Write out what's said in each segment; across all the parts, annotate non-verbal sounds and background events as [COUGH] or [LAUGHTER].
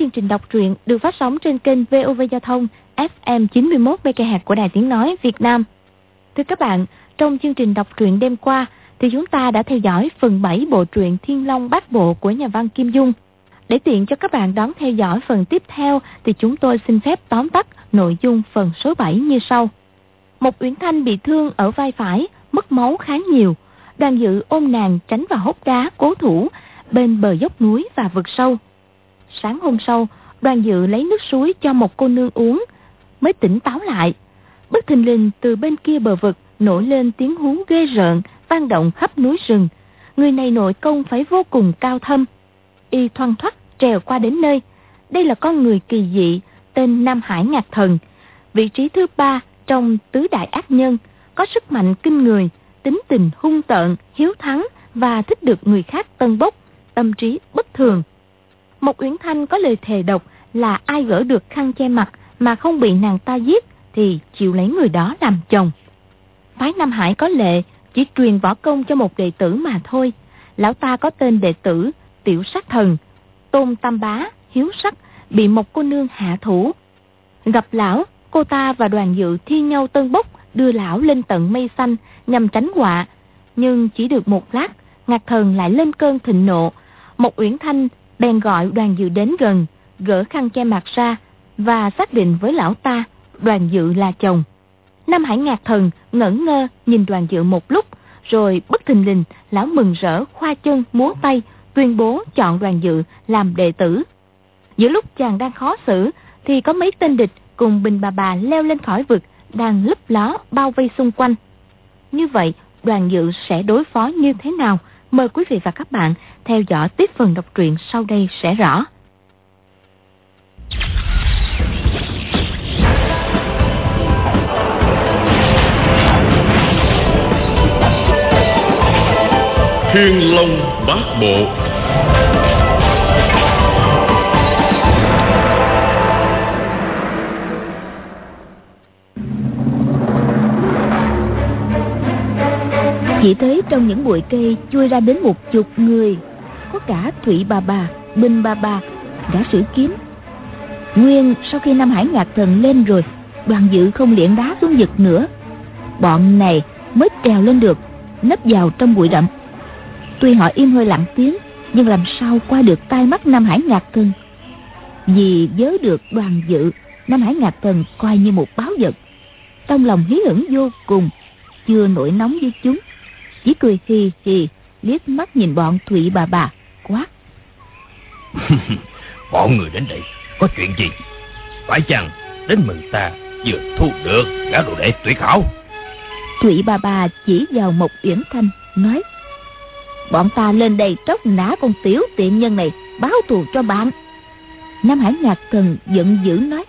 chương trình đọc truyện được phát sóng trên kênh VOV Giao thông FM 91 MHz của Đài Tiếng Nói Việt Nam. Thưa các bạn, trong chương trình đọc truyện đêm qua thì chúng ta đã theo dõi phần 7 bộ truyện Thiên Long Bát Bộ của nhà văn Kim Dung. Để tiện cho các bạn đón theo dõi phần tiếp theo thì chúng tôi xin phép tóm tắt nội dung phần số 7 như sau. Một Uyển Thanh bị thương ở vai phải, mất máu khá nhiều. Đoàn dự ôm nàng tránh vào hốc đá cố thủ bên bờ dốc núi và vực sâu. Sáng hôm sau, đoàn dự lấy nước suối cho một cô nương uống, mới tỉnh táo lại. Bất thình lình từ bên kia bờ vực nổi lên tiếng hú ghê rợn, vang động khắp núi rừng. Người này nội công phải vô cùng cao thâm. Y thoăn thoắt trèo qua đến nơi. Đây là con người kỳ dị, tên Nam Hải Ngạc Thần. Vị trí thứ ba trong tứ đại ác nhân, có sức mạnh kinh người, tính tình hung tợn, hiếu thắng và thích được người khác tân bốc, tâm trí bất thường. Một Uyển Thanh có lời thề độc là ai gỡ được khăn che mặt mà không bị nàng ta giết thì chịu lấy người đó làm chồng. Phái Nam Hải có lệ chỉ truyền võ công cho một đệ tử mà thôi. Lão ta có tên đệ tử Tiểu Sát Thần, Tôn Tam Bá, Hiếu Sắc bị một cô nương hạ thủ. Gặp lão, cô ta và đoàn dự thi nhau tân bốc đưa lão lên tận mây xanh nhằm tránh họa. Nhưng chỉ được một lát, Ngạc Thần lại lên cơn thịnh nộ. Một Uyển Thanh bèn gọi đoàn dự đến gần, gỡ khăn che mặt ra và xác định với lão ta đoàn dự là chồng. Nam Hải Ngạc Thần ngẩn ngơ nhìn đoàn dự một lúc, rồi bất thình lình lão mừng rỡ khoa chân múa tay tuyên bố chọn đoàn dự làm đệ tử. Giữa lúc chàng đang khó xử thì có mấy tên địch cùng Bình bà bà leo lên khỏi vực đang lấp ló bao vây xung quanh. Như vậy đoàn dự sẽ đối phó như thế nào? Mời quý vị và các bạn theo dõi tiếp phần đọc truyện sau đây sẽ rõ. Thiên Long Bát Bộ Chỉ thấy trong những bụi cây chui ra đến một chục người Có cả Thụy bà bà, Bình bà bà, đã sử kiếm. Nguyên sau khi Nam Hải Ngạc Thần lên rồi Đoàn dự không liễn đá xuống vực nữa. Bọn này mới trèo lên được Nấp vào trong bụi rậm. Tuy họ im hơi lặng tiếng Nhưng làm sao qua được tai mắt Nam Hải Ngạc Thần? Vì nhớ được đoàn dự Nam Hải Ngạc Thần coi như một báo vật. Trong lòng hí hửng vô cùng Chưa nổi nóng với chúng. Chỉ cười hì hì Liếc mắt nhìn bọn Thụy bà bà Quát. [LAUGHS] Bọn người đến đây Có chuyện gì? Phải chăng đến mừng ta Vừa thu được gã đồ đệ tuyệt hảo? Thụy bà bà chỉ vào một Uyển Thanh Nói. Bọn ta lên đây tróc nã con tiểu tiện nhân này Báo thù cho bạn. Nam Hải Ngạc Thần giận dữ nói.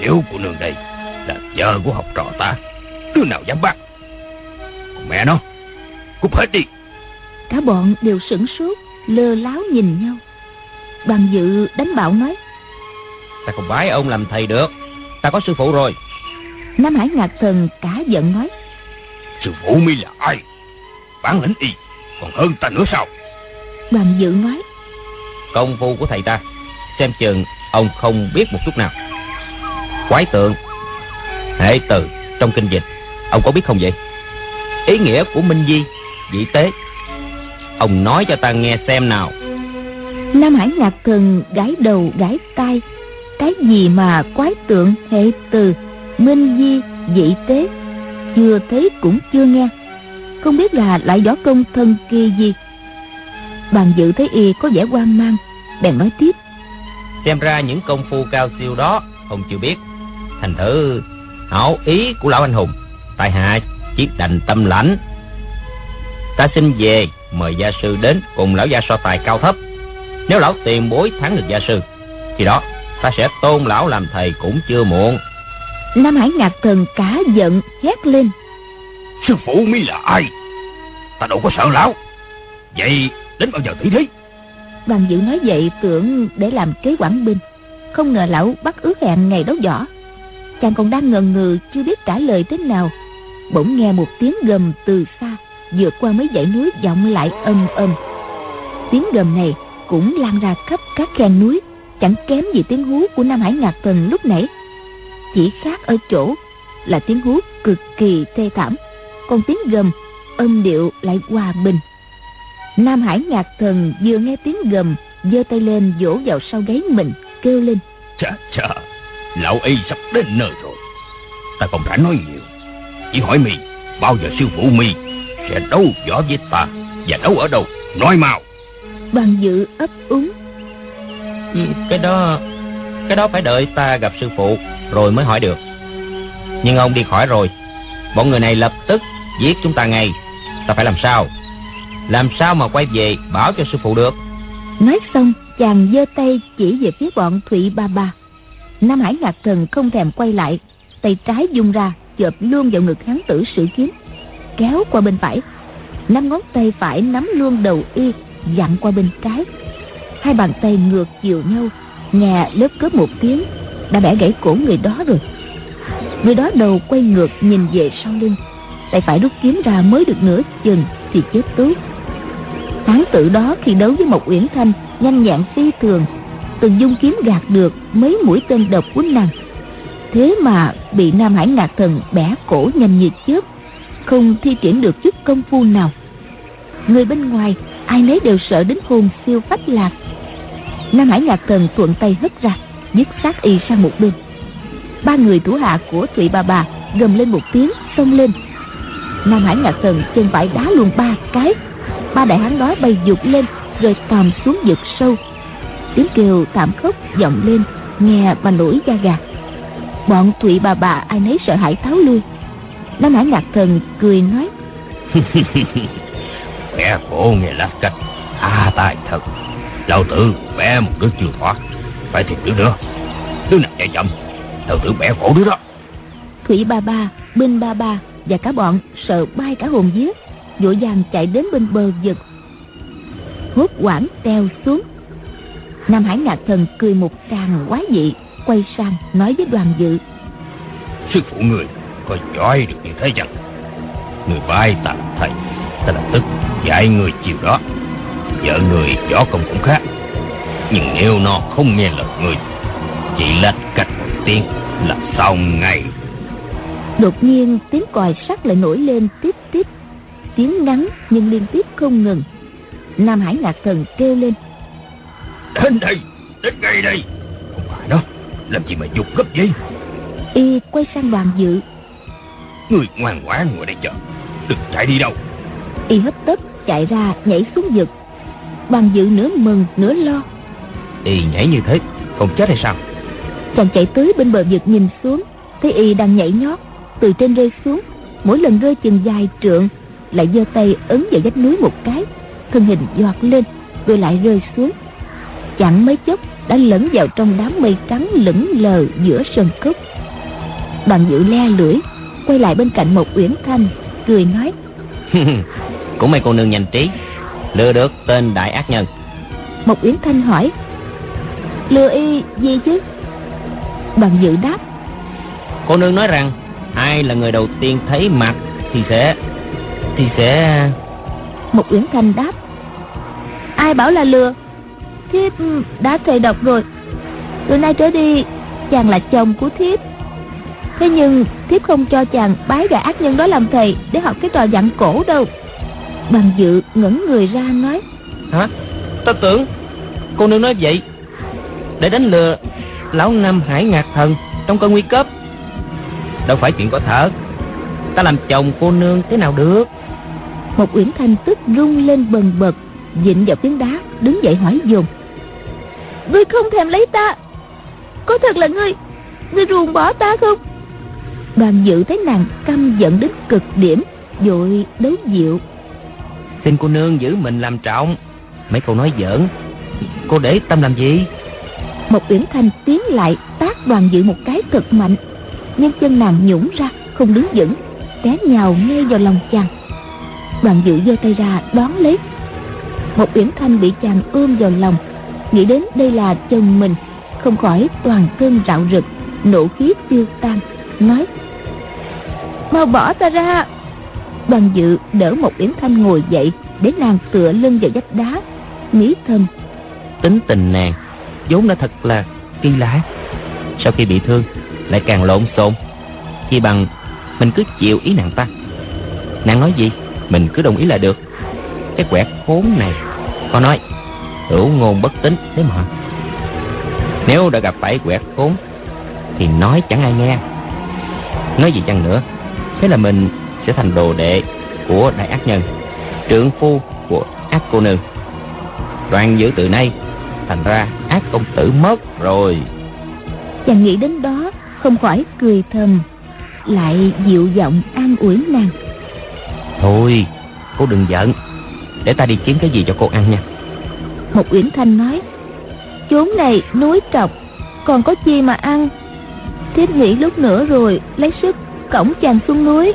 Tiểu của nương đây Là vợ của học trò ta. Đứa nào dám bắt mẹ nó. Cút hết đi. Cả bọn đều sửng sốt Lơ láo nhìn nhau. Đoàn dự đánh bạo nói Ta không bái ông làm thầy được. Ta có sư phụ rồi. Nam Hải Ngạc Thần cả giận nói Sư phụ mi là ai? Bản lĩnh y Còn hơn ta nữa sao? Đoàn dự nói Công phu của thầy ta Xem chừng ông không biết một chút nào. Quái tượng Hệ từ trong kinh dịch Ông có biết không vậy Ý nghĩa của Minh Di Vị tế. Ông nói cho ta nghe xem nào. Nam Hải Ngạc Thần gãi đầu gãi tai. Cái gì mà quái tượng hệ từ Minh Di dị tế? Chưa thấy cũng chưa nghe. Không biết là lại võ công thân kỳ gì? Bàn dự thấy y có vẻ hoang mang Bèn nói tiếp. Xem ra những công phu cao siêu đó Ông chưa biết. Thành thử hảo ý của lão anh hùng Tại hạ chỉ đành tâm lãnh Ta xin về Mời gia sư đến cùng lão gia so tài cao thấp. Nếu lão tiền bối thắng được gia sư Thì đó ta sẽ tôn lão làm thầy cũng chưa muộn. Nam Hải Ngạc Thần cả giận hét lên. Sư phụ mi là ai? Ta đâu có sợ lão. Vậy đến bao giờ thử thí? Đoàn dự nói vậy tưởng để làm kế quản binh. Không ngờ lão bắt ước hẹn ngày đấu võ. Chàng còn đang ngần ngừ chưa biết trả lời thế nào Bỗng nghe một tiếng gầm từ xa Vượt qua mấy dãy núi vọng lại âm âm Tiếng gầm này cũng lan ra khắp các khe núi, chẳng kém gì tiếng hú của nam hải ngạc thần lúc nãy. Chỉ khác ở chỗ là tiếng hú cực kỳ thê thảm, còn tiếng gầm âm điệu lại hòa bình. Nam hải ngạc thần vừa nghe tiếng gầm, giơ tay lên vỗ vào sau gáy mình, kêu lên. Chà chà, lão y sắp đến nơi rồi. Ta không phải nói nhiều chỉ hỏi mi bao giờ sư phụ mi sẽ đấu võ với ta và đấu ở đâu? Nói mau. Bằng dự ấp úng. Ừ, cái đó cái đó phải đợi ta gặp sư phụ rồi mới hỏi được. Nhưng ông đi khỏi rồi bọn người này lập tức giết chúng ta ngay. Ta phải làm sao? Làm sao mà quay về bảo cho sư phụ được? Nói xong chàng giơ tay chỉ về phía bọn thụy ba ba. Nam hải ngạc thần không thèm quay lại tay trái dung ra chộp luôn vào ngực hắn tử sử kiếm, kéo qua bên phải. Năm ngón tay phải nắm luôn đầu y, dặn qua bên trái. Hai bàn tay ngược chiều nhau nghe lớp cướp một tiếng, đã bẻ gãy cổ người đó rồi. Người đó đầu quay ngược nhìn về sau lưng, tay phải rút kiếm ra mới được nửa chừng thì chết tốt. Hán tử đó khi đấu với một uyển thanh nhanh nhẹn phi thường, từng dung kiếm gạt được mấy mũi tên độc của nàng thế mà bị nam hải ngạc thần bẻ cổ nhanh như chớp, không thi triển được chút công phu nào. Người bên ngoài, ai nấy đều sợ đến hồn siêu phách lạc. Nam hải ngạc thần thuận tay hất ra, dứt xác y sang một bên. Ba người thủ hạ của thụy bà bà gầm lên một tiếng, xông lên. Nam hải ngạc thần chân phải đá luôn ba cái. Ba đại hán đó bay dục lên rồi tòm xuống vực sâu. Tiếng kêu thảm khốc vọng lên, nghe mà nổi da gà bọn thụy bà bà ai nấy sợ hãi tháo lui. Nam hải ngạc thần cười nói [LAUGHS] bẻ cổ nghe lát cách à tài thật. Lão tử bẻ một đứa chưa thoát phải tìm đứa nữa. Đứa nào chạy chậm lão tử bẻ cổ đứa đó. Thủy ba ba binh ba ba và cả bọn sợ bay cả hồn vía vội vàng chạy đến bên bờ vực. Hốt quảng teo xuống. Nam hải ngạc thần cười một tràng quái dị quay sang nói với đoàn dự. Sư phụ người có giỏi được như thế chăng? Người bay tạm thầy ta lập tức dạy người chiều đó. Vợ người võ công cũng khác nhưng nếu nó không nghe lời người chỉ lách cách một tiếng là xong ngay. Đột nhiên tiếng còi sắt lại nổi lên tiếp tiếp tiếng ngắn nhưng liên tiếp không ngừng. Nam hải ngạc thần kêu lên. Đến đây đến ngay đây. Không phải đó làm gì mà dục gấp vậy? Y quay sang đoàn dự. Người ngoan ngoãn ngồi đây chờ. Đừng chạy đi đâu. Y hấp tấp chạy ra nhảy xuống vực. Đoàn dự nửa mừng nửa lo. Y nhảy như thế không chết hay sao? Chàng chạy tới bên bờ vực nhìn xuống. Thấy y đang nhảy nhót từ trên rơi xuống. Mỗi lần rơi chừng dài trượng lại giơ tay ấn vào vách núi một cái. Thân hình giọt lên rồi lại rơi xuống. Chẳng mấy chốc đã lẫn vào trong đám mây trắng lững lờ giữa sân cốc đoàn dự le lưỡi quay lại bên cạnh một uyển thanh cười nói [LAUGHS] cũng mấy cô nương nhanh trí lừa được tên đại ác nhân. Một uyển thanh hỏi lừa y gì chứ? Đoàn dự đáp cô nương nói rằng ai là người đầu tiên thấy mặt thì sẽ thì sẽ một uyển thanh đáp ai bảo là lừa thiếp đã thề độc rồi. Từ nay trở đi chàng là chồng của thiếp. Thế nhưng thiếp không cho chàng bái gã ác nhân đó làm thầy để học cái trò dặn cổ đâu. Bằng dự ngẩng người ra nói. Hả? Ta tưởng cô nương nói vậy. Để đánh lừa lão năm hải ngạc thần trong cơn nguy cấp. Đâu phải chuyện có thật. Ta làm chồng cô nương thế nào được? Một uyển thanh tức rung lên bần bật dịnh vào phiến đá đứng dậy hỏi dồn ngươi không thèm lấy ta. Có thật là ngươi ngươi ruồng bỏ ta không? Đoàn dự thấy nàng căm giận đến cực điểm vội đấu dịu xin cô nương giữ mình làm trọng. Mấy câu nói giỡn. Cô để tâm làm gì? Một uyển thanh tiến lại tác đoàn dự một cái thật mạnh. Nhưng chân nàng nhũng ra không đứng vững té nhào ngay vào lòng chàng. Đoàn dự giơ tay ra đón lấy. Một uyển thanh bị chàng ôm vào lòng nghĩ đến đây là chồng mình, không khỏi toàn cơn rạo rực nộ khí tiêu tan, nói, mau bỏ ta ra. Đoàn dự đỡ một yến thanh ngồi dậy, để nàng tựa lưng vào vách đá, nghĩ thầm, tính tình nàng vốn đã thật là kỳ lạ. Sau khi bị thương, lại càng lộn xộn. Chỉ bằng mình cứ chịu ý nàng ta. Nàng nói gì, mình cứ đồng ý là được. Cái quẻ khốn này có nói hữu ngôn bất tính thế mà. Nếu đã gặp phải quẻ khốn thì nói chẳng ai nghe. Nói gì chăng nữa thế là mình sẽ thành đồ đệ của đại ác nhân trượng phu của ác cô nương. Đoàn giữ từ nay thành ra ác công tử mất rồi. Chàng nghĩ đến đó không khỏi cười thầm lại dịu giọng an ủi nàng. Thôi cô đừng giận để ta đi kiếm cái gì cho cô ăn nha một uyển thanh nói chốn này núi trọc còn có chi mà ăn? Thiếp nghĩ lúc nữa rồi lấy sức cổng chàng xuống núi.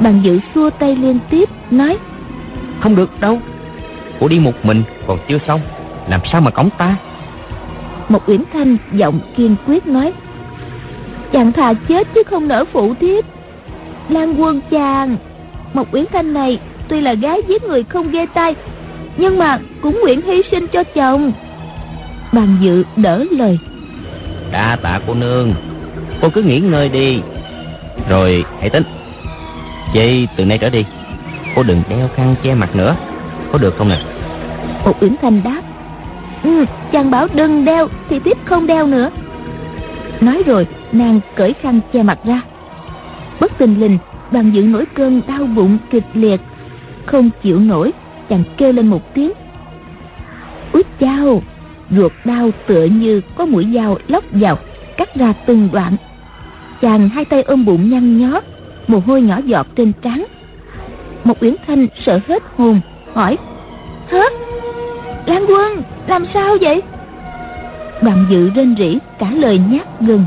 Bằng dự xua tay liên tiếp nói không được đâu cô đi một mình còn chưa xong làm sao mà cổng ta? Một uyển thanh giọng kiên quyết nói chàng thà chết chứ không nỡ phụ thiếp. Lan quân chàng một uyển thanh này tuy là gái giết người không ghê tay nhưng mà cũng nguyện hy sinh cho chồng. Bàn dự đỡ lời. Đa tạ cô nương. Cô cứ nghỉ ngơi đi. Rồi hãy tính. Vậy từ nay trở đi cô đừng đeo khăn che mặt nữa. Có được không nè? Một uyển thanh đáp. Ừ, chàng bảo đừng đeo thì tiếp không đeo nữa. Nói rồi nàng cởi khăn che mặt ra. Bất tình lình đoàn dự nổi cơn đau bụng kịch liệt không chịu nổi chàng kêu lên một tiếng. Úi chao, ruột đau tựa như có mũi dao lóc vào, cắt ra từng đoạn. Chàng hai tay ôm bụng nhăn nhó, mồ hôi nhỏ giọt trên trán. Một uyển thanh sợ hết hồn, hỏi hả lan quân, làm sao vậy? Đoàn dự rên rỉ cả lời nhát gừng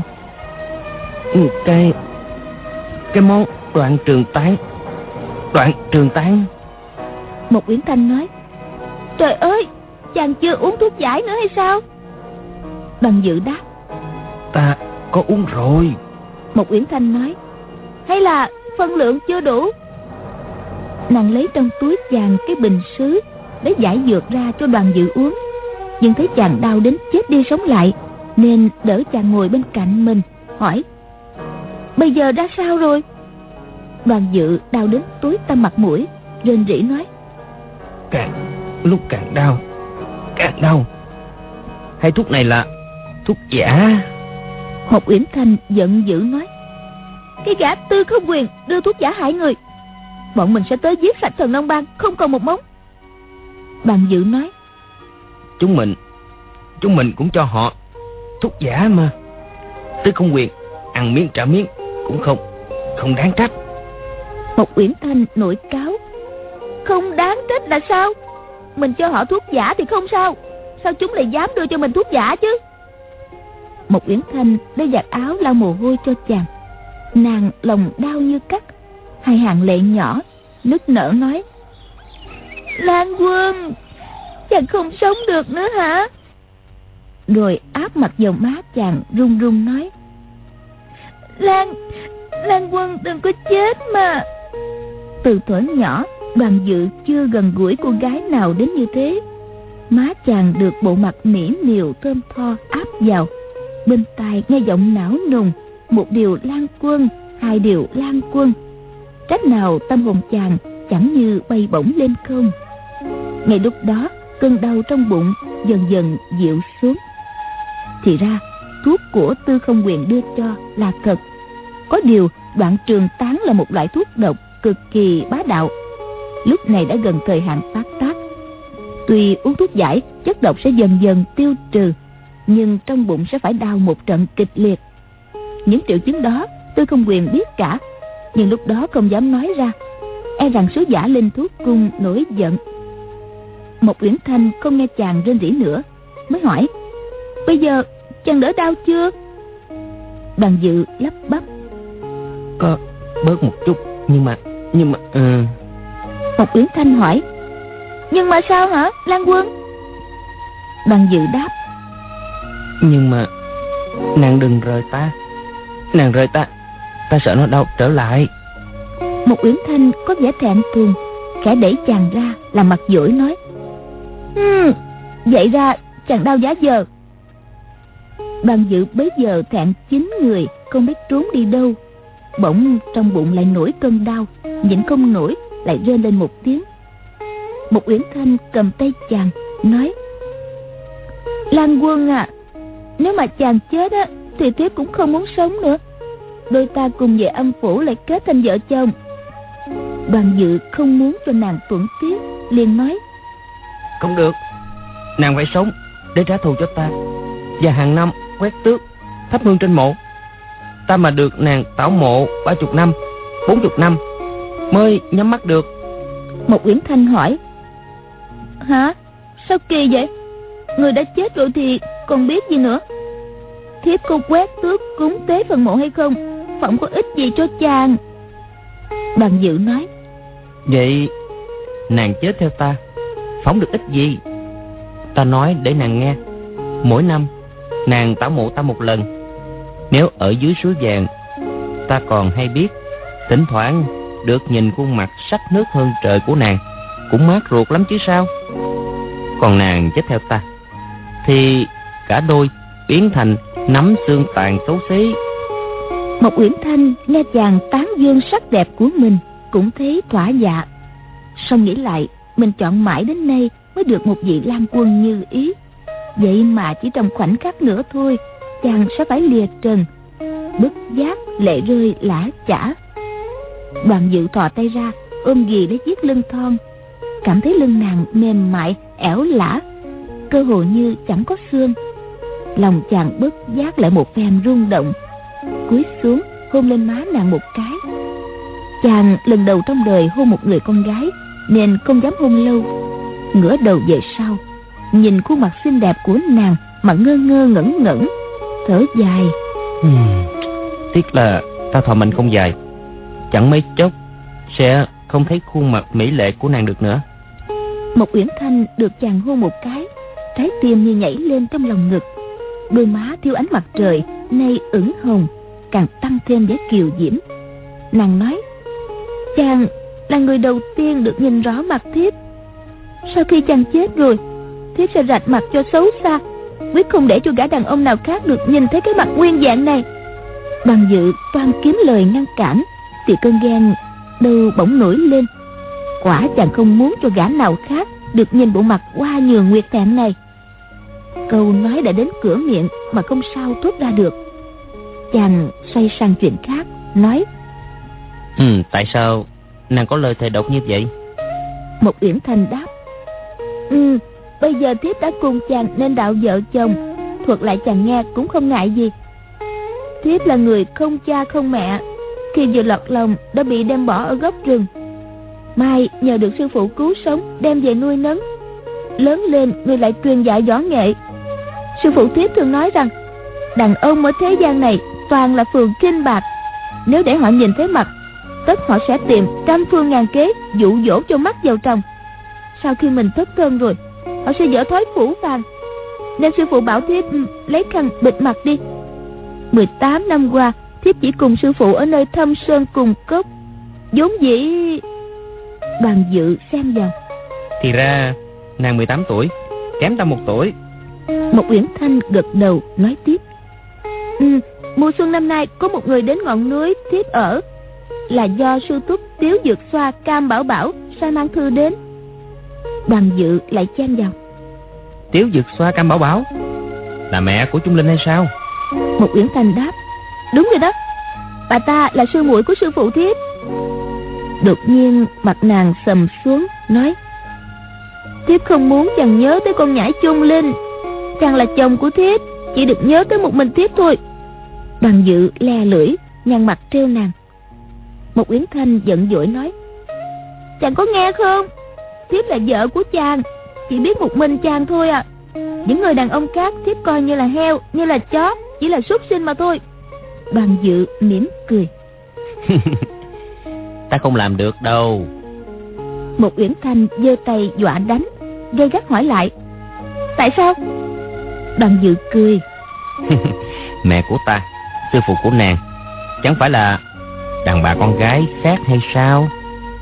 một cái cái món đoạn trường tán, đoạn trường tán một uyển thanh nói trời ơi chàng chưa uống thuốc giải nữa hay sao? Đoàn dự đáp ta có uống rồi. Một uyển thanh nói hay là phân lượng chưa đủ? Nàng lấy trong túi chàng cái bình sứ để giải dược ra cho đoàn dự uống. Nhưng thấy chàng đau đến chết đi sống lại nên đỡ chàng ngồi bên cạnh mình hỏi bây giờ ra sao rồi? Đoàn dự đau đến túi tâm mặt mũi rên rỉ nói càng lúc càng đau càng đau. Hai thuốc này là thuốc giả. Một uyển thanh giận dữ nói cái gã tư không quyền đưa thuốc giả hại người. Bọn mình sẽ tới giết sạch thần long bang không còn một mống. Bàn dự nói chúng mình chúng mình cũng cho họ thuốc giả mà. Tư không quyền ăn miếng trả miếng cũng không không đáng trách. Một uyển thanh nổi cáo không đáng trách là sao? Mình cho họ thuốc giả thì không sao. Sao chúng lại dám đưa cho mình thuốc giả chứ? Một uyển thanh lấy giặt áo lau mồ hôi cho chàng. Nàng lòng đau như cắt. Hai hàng lệ nhỏ nức nở nói. Lan quân chàng không sống được nữa hả? Rồi áp mặt vào má chàng run run nói. Lan lan quân đừng có chết mà. Từ tuổi nhỏ đoàn dự chưa gần gũi cô gái nào đến như thế. Má chàng được bộ mặt mỉm miều thơm tho áp vào. Bên tai nghe giọng não nùng, một điều lan quân, hai điều lan quân. Cách nào tâm hồn chàng chẳng như bay bổng lên không? Ngay lúc đó, cơn đau trong bụng dần dần dịu xuống. Thì ra, thuốc của tư không quyền đưa cho là thật. Có điều, đoạn trường tán là một loại thuốc độc cực kỳ bá đạo lúc này đã gần thời hạn phát tác. Tuy uống thuốc giải, chất độc sẽ dần dần tiêu trừ, nhưng trong bụng sẽ phải đau một trận kịch liệt. Những triệu chứng đó, tôi không quyền biết cả, nhưng lúc đó không dám nói ra. E rằng sứ giả linh thuốc cung nổi giận. Một uyển thanh không nghe chàng rên rỉ nữa, mới hỏi, bây giờ chàng đỡ đau chưa? Bàn dự lắp bắp, có bớt một chút, nhưng mà nhưng mà uh một uyển thanh hỏi. Nhưng mà sao hả lan quân? Bàn dự đáp. Nhưng mà nàng đừng rời ta. Nàng rời ta ta sợ nó đau trở lại. Một uyển thanh có vẻ thẹn thùng khẽ đẩy chàng ra làm mặt dỗi nói. Ừ, Vậy ra chàng đau giá giờ. Đoàn dự bấy giờ thẹn chín người Không biết trốn đi đâu. Bỗng trong bụng lại nổi cơn đau Nhịn không nổi lại rên lên một tiếng. Một Uyển Thanh cầm tay chàng, Nói, Lan quân à Nếu mà chàng chết á, Thì thiếp cũng không muốn sống nữa. Đôi ta cùng về âm phủ lại kết thành vợ chồng. Đoàn dự không muốn cho nàng tuẫn tiếc liền nói, Không được, Nàng phải sống để trả thù cho ta. Và hàng năm quét tước Thắp hương trên mộ. Ta mà được nàng tảo mộ ba chục năm, bốn chục năm Mới nhắm mắt được. Một Uyển Thanh hỏi. Hả? Sao kỳ vậy? Người đã chết rồi thì còn biết gì nữa? Thiếp cô quét tước cúng tế phần mộ hay không? Phỏng có ích gì cho chàng? Đoàn dự nói. Vậy nàng chết theo ta. Phóng được ích gì? Ta nói để nàng nghe. Mỗi năm nàng tảo mộ ta một lần. Nếu ở dưới suối vàng Ta còn hay biết Thỉnh thoảng được nhìn khuôn mặt sắc nước hơn trời của nàng. Cũng mát ruột lắm chứ sao? Còn nàng chết theo ta, Thì cả đôi biến thành nắm xương tàn xấu xí. Một Uyển Thanh nghe chàng tán dương sắc đẹp của mình Cũng thấy thỏa dạ. Xong nghĩ lại, Mình chọn mãi đến nay Mới được một vị lam quân như ý. Vậy mà chỉ trong khoảnh khắc nữa thôi, Chàng sẽ phải lìa trần, Bất giác lệ rơi lã chả. Đoàn dự thò tay ra Ôm ghì lấy chiếc lưng thon. Cảm thấy lưng nàng mềm mại ẻo lả. Cơ hồ như chẳng có xương. Lòng chàng bất giác lại một phen rung động. Cúi xuống hôn lên má nàng một cái. Chàng lần đầu trong đời hôn một người con gái nên không dám hôn lâu. Ngửa đầu về sau nhìn khuôn mặt xinh đẹp của nàng mà ngơ ngơ ngẩn ngẩn. Thở dài. Hmm, tiếc là ta thọ mệnh không dài chẳng mấy chốc sẽ không thấy khuôn mặt mỹ lệ của nàng được nữa. Một uyển thanh được chàng hôn một cái, trái tim như nhảy lên trong lòng ngực. Đôi má thiếu ánh mặt trời, nay ửng hồng, càng tăng thêm vẻ kiều diễm. Nàng nói, chàng là người đầu tiên được nhìn rõ mặt thiếp. Sau khi chàng chết rồi, thiếp sẽ rạch mặt cho xấu xa, quyết không để cho gã đàn ông nào khác được nhìn thấy cái mặt nguyên dạng này. Bằng dự toan kiếm lời ngăn cản thì cơn ghen đâu bỗng nổi lên. Quả chàng không muốn cho gã nào khác được nhìn bộ mặt hoa nhường nguyệt thẹn này. Câu nói đã đến cửa miệng mà không sao thốt ra được. Chàng xoay sang chuyện khác nói ừ tại sao nàng có lời thề độc như vậy? Một uyển thanh đáp ừ bây giờ thiếp đã cùng chàng nên đạo vợ chồng thuật lại chàng nghe cũng không ngại gì. Thiếp là người không cha không mẹ khi vừa lọt lòng đã bị đem bỏ ở góc rừng. Mai nhờ được sư phụ cứu sống đem về nuôi nấng. Lớn lên người lại truyền dạy võ nghệ. Sư phụ thuyết thường nói rằng, đàn ông ở thế gian này toàn là phường kinh bạc. Nếu để họ nhìn thấy mặt, tất họ sẽ tìm trăm phương ngàn kế dụ dỗ cho mắt vào trong. Sau khi mình thất thân rồi, họ sẽ dở thói phủ phàng. Nên sư phụ bảo thiếp ừ, lấy khăn bịt mặt đi. 18 năm qua thiếp chỉ cùng sư phụ ở nơi thâm sơn cùng cốc. Vốn dĩ đoàn dự xem vào. Thì ra nàng 18 tuổi kém ta một tuổi. Một uyển thanh gật đầu nói tiếp. Ừ, mùa xuân năm nay có một người đến ngọn núi tiếp ở. Là do sư túc tiếu dược xoa cam bảo bảo sai mang thư đến. Đoàn dự lại chen vào. Tiếu dược xoa cam bảo bảo là mẹ của trung linh hay sao? Một uyển thành đáp đúng rồi đó. Bà ta là sư muội của sư phụ thiếp. Đột nhiên, mặt nàng sầm xuống, nói, thiếp không muốn chàng nhớ tới con nhãi chung linh. Chàng là chồng của thiếp, chỉ được nhớ tới một mình thiếp thôi. Đoàn dự le lưỡi, Nhăn mặt trêu nàng. Một yến Thanh giận dỗi nói, Chàng có nghe không? Thiếp là vợ của chàng, Chỉ biết một mình chàng thôi à. Những người đàn ông khác thiếp coi như là heo, Như là chó, Chỉ là xuất sinh mà thôi. Đoàn dự mỉm cười. [LAUGHS] Ta không làm được đâu. Một Uyển Thanh giơ tay dọa đánh Gây gắt hỏi lại Tại sao? Đoàn dự cười. [LAUGHS] Mẹ của ta sư phụ của nàng Chẳng phải là đàn bà con gái khác hay sao?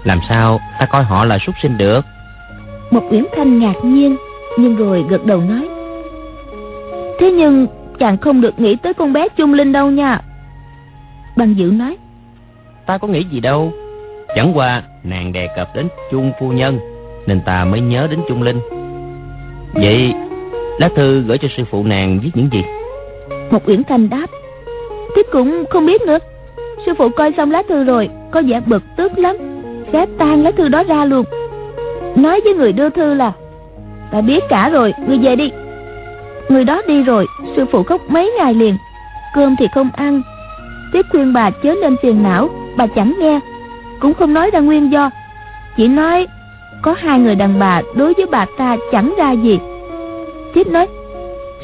Làm sao ta coi họ là súc sinh được? Một Uyển Thanh ngạc nhiên Nhưng rồi gật đầu nói Thế nhưng chàng không được nghĩ tới con bé Trung Linh đâu nha Băng Dữ nói Ta có nghĩ gì đâu. Chẳng qua nàng đề cập đến Trung Phu Nhân Nên ta mới nhớ đến Trung Linh. Vậy lá thư gửi cho sư phụ nàng viết những gì? Một Uyển Thanh đáp Thiếp cũng không biết nữa. Sư phụ coi xong lá thư rồi Có vẻ bực tức lắm. Xé tan lá thư đó ra luôn. Nói với người đưa thư là Ta biết cả rồi, người về đi Người đó đi rồi Sư phụ khóc mấy ngày liền. Cơm thì không ăn Tiếp khuyên bà chớ nên phiền não, Bà chẳng nghe. Cũng không nói ra nguyên do. Chỉ nói, Có hai người đàn bà đối với bà ta chẳng ra gì. Tiếp nói,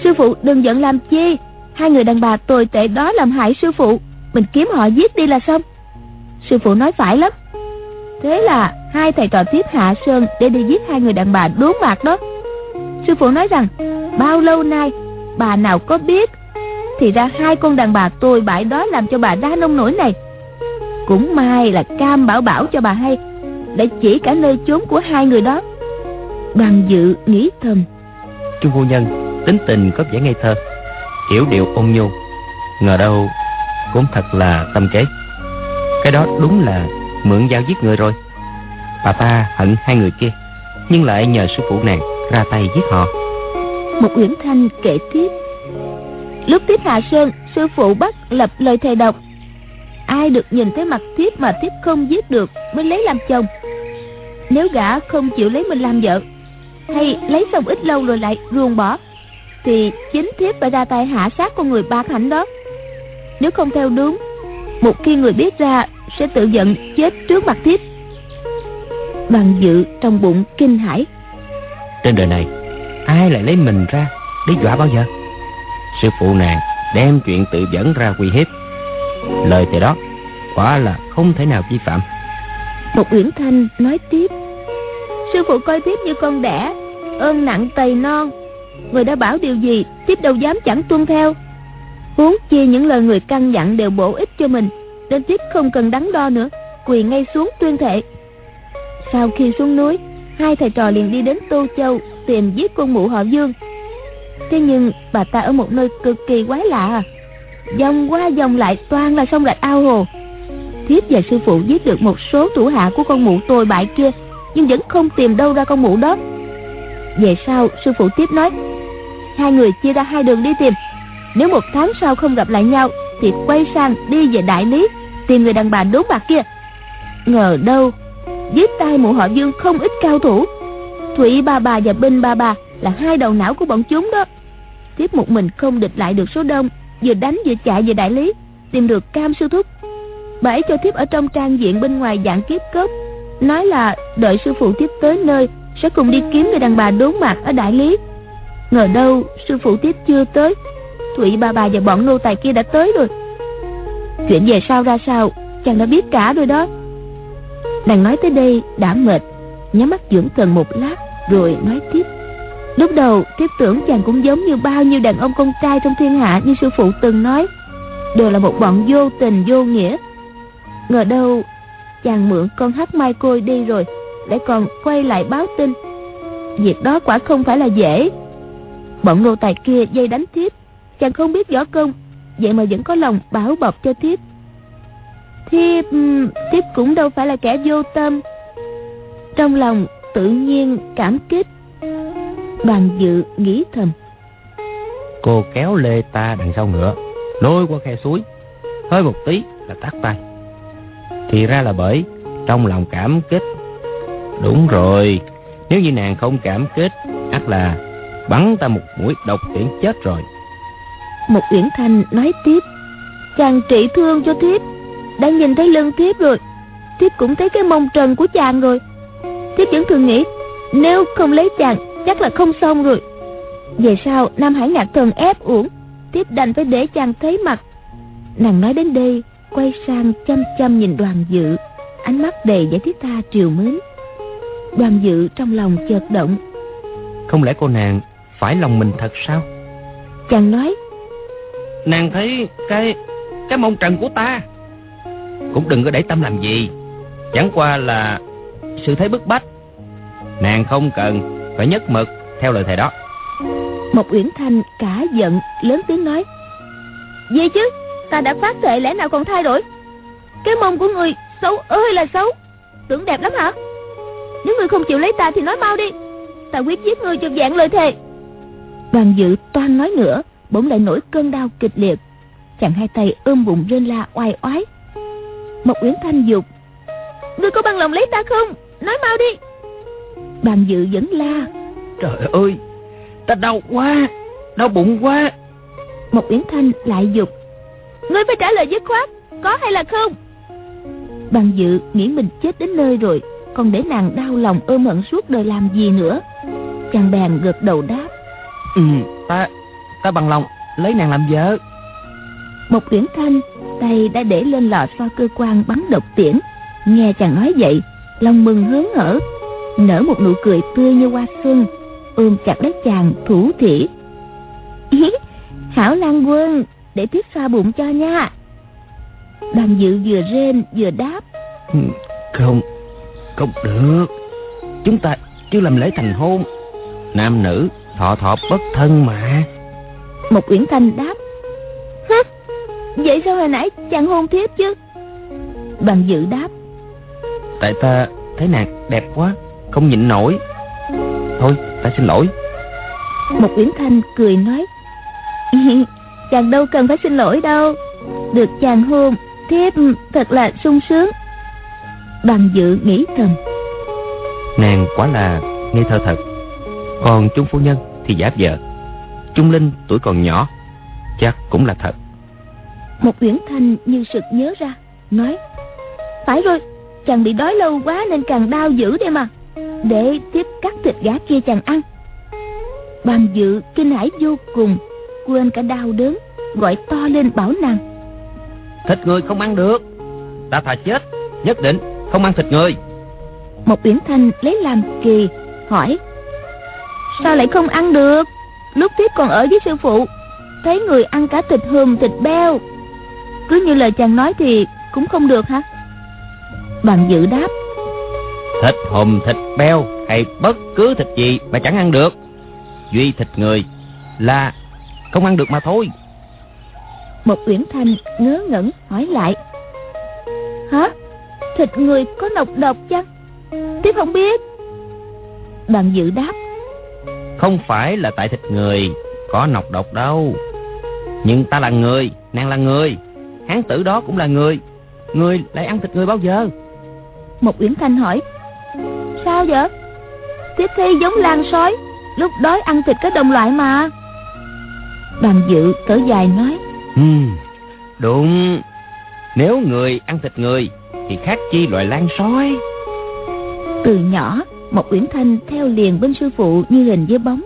Sư phụ đừng giận làm chi, Hai người đàn bà tồi tệ đó làm hại sư phụ, Mình kiếm họ giết đi là xong. Sư phụ nói phải lắm. Thế là hai thầy trò tiếp hạ sơn Để đi giết hai người đàn bà đốn bạc đó. Sư phụ nói rằng, Bao lâu nay bà nào có biết thì ra hai con đàn bà tồi bại đó Làm cho bà đa nông nổi này. Cũng may là cam bảo bảo cho bà hay Để chỉ cả nơi chốn của hai người đó. Đoàn dự nghĩ thầm. Trung phu nhân tính tình có vẻ ngây thơ. Hiểu điệu ôn nhu. Ngờ đâu cũng thật là tâm kế. Cái đó đúng là mượn dao giết người rồi. Bà ta hận hai người kia Nhưng lại nhờ sư phụ nàng ra tay giết họ. Một Uyển Thanh kể tiếp Lúc thiếp Hạ Sơn, Sư phụ bắt lập lời thề độc Ai được nhìn thấy mặt thiếp mà thiếp không giết được Mới lấy làm chồng. Nếu gã không chịu lấy mình làm vợ, Hay lấy xong ít lâu rồi lại ruồng bỏ, Thì chính thiếp phải ra tay hạ sát con người bạc hạnh đó. Nếu không theo đúng, Một khi người biết ra Sẽ tự giận chết trước mặt thiếp. Bằng dự trong bụng kinh hãi. Trên đời này, ai lại lấy mình ra để dọa bao giờ? Sư phụ nàng đem chuyện tự dẫn ra uy hiếp. Lời thầy đó quả là không thể nào vi phạm. Một uyển thanh nói tiếp, sư phụ coi tiếp như con đẻ ơn nặng tày non, người đã bảo điều gì tiếp đâu dám chẳng tuân theo. Huống chi những lời người căn dặn đều bổ ích cho mình nên tiếp không cần đắn đo nữa, quỳ ngay xuống tuyên thệ. Sau khi xuống núi, hai thầy trò liền đi đến tô châu tìm giết con mụ họ dương thế nhưng bà ta ở một nơi cực kỳ quái lạ. Dòng qua dòng lại toàn là sông rạch ao hồ. Thiếp và sư phụ giết được một số thủ hạ của con mụ tồi bại kia, nhưng vẫn không tìm đâu ra con mụ đó. Về sau, sư phụ tiếp nói, hai người chia ra hai đường đi tìm. Nếu một tháng sau không gặp lại nhau, thì quay sang đi về đại lý, tìm người đàn bà đốn bạc kia. Ngờ đâu, dưới tay mụ họ dương không ít cao thủ. Thủy ba bà và Binh ba bà là hai đầu não của bọn chúng đó. Tiếp một mình không địch lại được số đông, vừa đánh vừa chạy về đại lý, tìm được cam sư thúc. Bà ấy cho tiếp ở trong trang diện bên ngoài dạng kiếp cốc, nói là đợi sư phụ tiếp tới nơi sẽ cùng đi kiếm người đàn bà đốn mặt ở đại lý. Ngờ đâu sư phụ tiếp chưa tới, thụy ba bà và bọn nô tài kia đã tới rồi. Chuyện về sau ra sao, chàng đã biết cả rồi đó. Nàng nói tới đây đã mệt, nhắm mắt dưỡng thần một lát rồi nói tiếp lúc đầu thiếp tưởng chàng cũng giống như bao nhiêu đàn ông con trai trong thiên hạ như sư phụ từng nói. Đều là một bọn vô tình, vô nghĩa. Ngờ đâu, chàng mượn con hát mai côi đi rồi, lại còn quay lại báo tin. Việc đó quả không phải là dễ. Bọn nô tài kia dây đánh thiếp. Chàng không biết võ công, vậy mà vẫn có lòng bảo bọc cho thiếp. Thiếp thiếp cũng đâu phải là kẻ vô tâm. Trong lòng tự nhiên cảm kích. Đoàn dự nghĩ thầm. Cô kéo lê ta đằng sau ngựa Lôi qua khe suối. Hơi một tí là tắt tay. Thì ra là bởi Trong lòng cảm kích. Đúng rồi Nếu như nàng không cảm kích ắt là bắn ta một mũi độc tiễn chết rồi. Một Uyển Thanh nói tiếp Chàng trị thương cho thiếp Đã nhìn thấy lưng thiếp rồi. Thiếp cũng thấy cái mông trần của chàng rồi. Thiếp vẫn thường nghĩ Nếu không lấy chàng chắc là không xong rồi. Về sau Nam Hải Ngạc Thần ép uổng Thiếp đành phải để chàng thấy mặt. Nàng nói đến đây Quay sang chăm chăm nhìn đoàn dự. Ánh mắt đầy vẻ thiết tha triều mến. Đoàn dự trong lòng chợt động. Không lẽ cô nàng Phải lòng mình thật sao? Chàng nói Nàng thấy cái Cái mông trần của ta. Cũng đừng có để tâm làm gì. Chẳng qua là sự thấy bức bách. Nàng không cần phải nhất mực theo lời thầy đó. Một uyển thanh cả giận, lớn tiếng nói vậy chứ? Ta đã phát thệ lẽ nào còn thay đổi? Cái mông của người xấu ơi là xấu, tưởng đẹp lắm hả? Nếu người không chịu lấy ta thì nói mau đi, ta quyết giết người cho dạng lời thề. Đoàn dự toan nói nữa, bỗng lại nổi cơn đau kịch liệt, chàng hai tay ôm bụng rên la oai oái. Một uyển thanh dục ngươi có bằng lòng lấy ta không? Nói mau đi bàn dự vẫn la. Trời ơi ta đau quá đau bụng quá. Một uyển thanh lại dục ngươi phải trả lời dứt khoát có hay là không? Bàn dự nghĩ mình chết đến nơi rồi còn để nàng đau lòng ôm hận suốt đời làm gì nữa. Chàng bèn gật đầu đáp ừ ta ta bằng lòng lấy nàng làm vợ. Một uyển thanh tay đã để lên lò xo cơ quan bắn độc tiễn. Nghe chàng nói vậy lòng mừng hớn hở nở một nụ cười tươi như hoa xuân ôm chặt lấy chàng thủ thỉ. Ý hảo lan quân để tiếp xoa bụng cho nha. Đoàn dự vừa rên vừa đáp. Ừ, không không được. Chúng ta chưa làm lễ thành hôn. Nam nữ thọ thọ bất thân mà. Một uyển thanh đáp. Hứ vậy sao hồi nãy chàng hôn thiếp chứ? Đoàn dự đáp. Tại ta thấy nàng đẹp quá không nhịn nổi. Thôi ta xin lỗi. Một uyển thanh cười nói [LAUGHS] chàng đâu cần phải xin lỗi đâu. Được chàng hôn thiếp thật là sung sướng. Đoàn dự nghĩ thầm. Nàng quá là ngây thơ thật. Còn trung phu nhân thì giả vợ trung linh tuổi còn nhỏ chắc cũng là thật. Một uyển thanh như sực nhớ ra nói phải rồi chàng bị đói lâu quá nên càng đau dữ đây mà để tiếp cắt thịt gà kia chàng ăn. Bàn dự kinh hãi vô cùng quên cả đau đớn gọi to lên bảo nàng. Thịt người không ăn được. Ta thà chết nhất định không ăn thịt người. Một uyển thanh lấy làm kỳ hỏi sao lại không ăn được? Lúc tiếp còn ở với sư phụ thấy người ăn cả thịt hùm thịt beo. Cứ như lời chàng nói thì cũng không được hả? Bàn dự đáp Thịt hùm thịt beo hay bất cứ thịt gì mà chẳng ăn được. Duy thịt người là không ăn được mà thôi. Một uyển thanh ngớ ngẩn hỏi lại. Hả? Thịt người có nọc độc chăng? Tiếp không biết. Bàn dự đáp. Không phải là tại thịt người có nọc độc đâu. Nhưng ta là người, nàng là người. Hán tử đó cũng là người. Người lại ăn thịt người bao giờ? Một uyển thanh hỏi sao vậy? Tiếp thi giống lan sói lúc đói ăn thịt có đồng loại mà. Bàn dự cỡ dài nói ừ, đúng. Nếu người ăn thịt người thì khác chi loại lan sói. Từ nhỏ một uyển thanh theo liền bên sư phụ như hình với bóng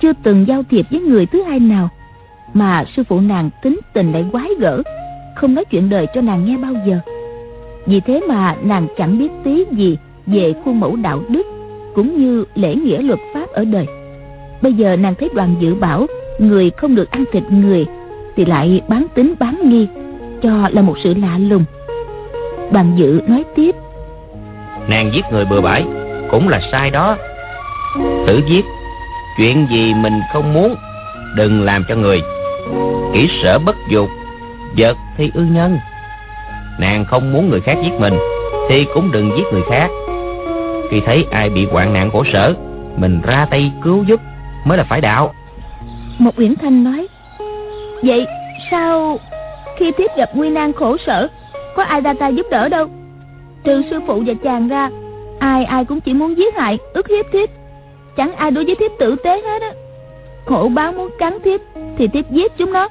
chưa từng giao thiệp với người thứ hai nào. Mà sư phụ nàng tính tình lại quái gở không nói chuyện đời cho nàng nghe bao giờ. Vì thế mà nàng chẳng biết tí gì về khuôn mẫu đạo đức, cũng như lễ nghĩa luật pháp ở đời. Bây giờ nàng thấy đoàn dự bảo, người không được ăn thịt người, thì lại bán tính bán nghi, cho là một sự lạ lùng. Đoàn dự nói tiếp. Nàng giết người bừa bãi, cũng là sai đó. Tử giết, chuyện gì mình không muốn, đừng làm cho người. Kỹ sở bất dục, vật thì ư nhân. Nàng không muốn người khác giết mình, Thì cũng đừng giết người khác. Khi thấy ai bị hoạn nạn khổ sở, Mình ra tay cứu giúp Mới là phải đạo. Một Uyển Thanh nói, Vậy sao khi tiếp gặp nguy nan khổ sở, Có ai ra tay giúp đỡ đâu? Trừ sư phụ và chàng ra, Ai ai cũng chỉ muốn giết hại, ức hiếp thiếp. Chẳng ai đối với thiếp tử tế hết á. Hổ báo muốn cắn thiếp, Thì thiếp giết chúng nó.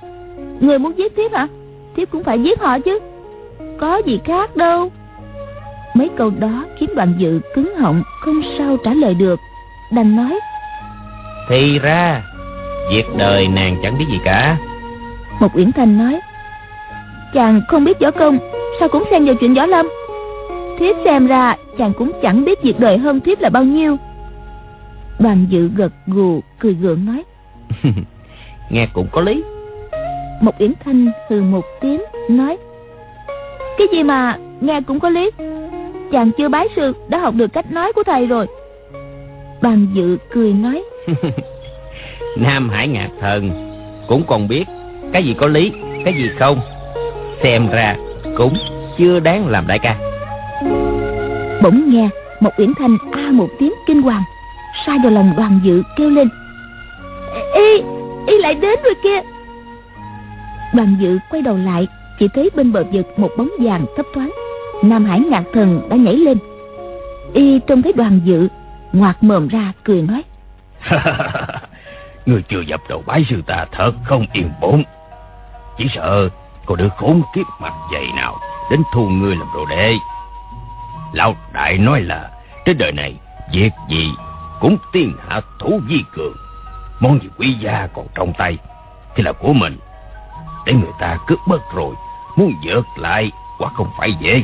Người muốn giết thiếp hả? Thiếp cũng phải giết họ chứ. Có gì khác đâu mấy câu đó khiến đoàn dự cứng họng không sao trả lời được. Đành nói thì ra việc đời nàng chẳng biết gì cả. Một uyển thanh nói chàng không biết võ công sao cũng xen vào chuyện võ lâm? Thiếp xem ra chàng cũng chẳng biết việc đời hơn thiếp là bao nhiêu. Đoàn dự gật gù cười gượng nói [LAUGHS] nghe cũng có lý. Một uyển thanh hừ một tiếng nói cái gì mà nghe cũng có lý Chàng chưa bái sư đã học được cách nói của thầy rồi. Đoàn dự cười nói [LAUGHS] Nam Hải Ngạc Thần Cũng còn biết Cái gì có lý Cái gì không. Xem ra cũng chưa đáng làm đại ca. Bỗng nghe một uyển thanh a một tiếng kinh hoàng Sai vào lòng đoàn dự kêu lên Y, y lại đến rồi kia Đoàn dự quay đầu lại Chỉ thấy bên bờ vực một bóng vàng thấp thoáng Nam Hải ngạc thần đã nhảy lên. Y trông thấy đoàn dự, Ngoạc mồm ra cười nói. [LAUGHS] Người chưa dập đầu bái sư ta thật không yên bốn Chỉ sợ có đứa khốn kiếp mặt dày nào Đến thu ngươi làm đồ đệ. Lão đại nói là, Trên đời này, Việc gì cũng tiên hạ thủ di cường. Món gì quý gia còn trong tay, Thì là của mình. Để người ta cướp mất rồi, Muốn vượt lại, quả không phải dễ.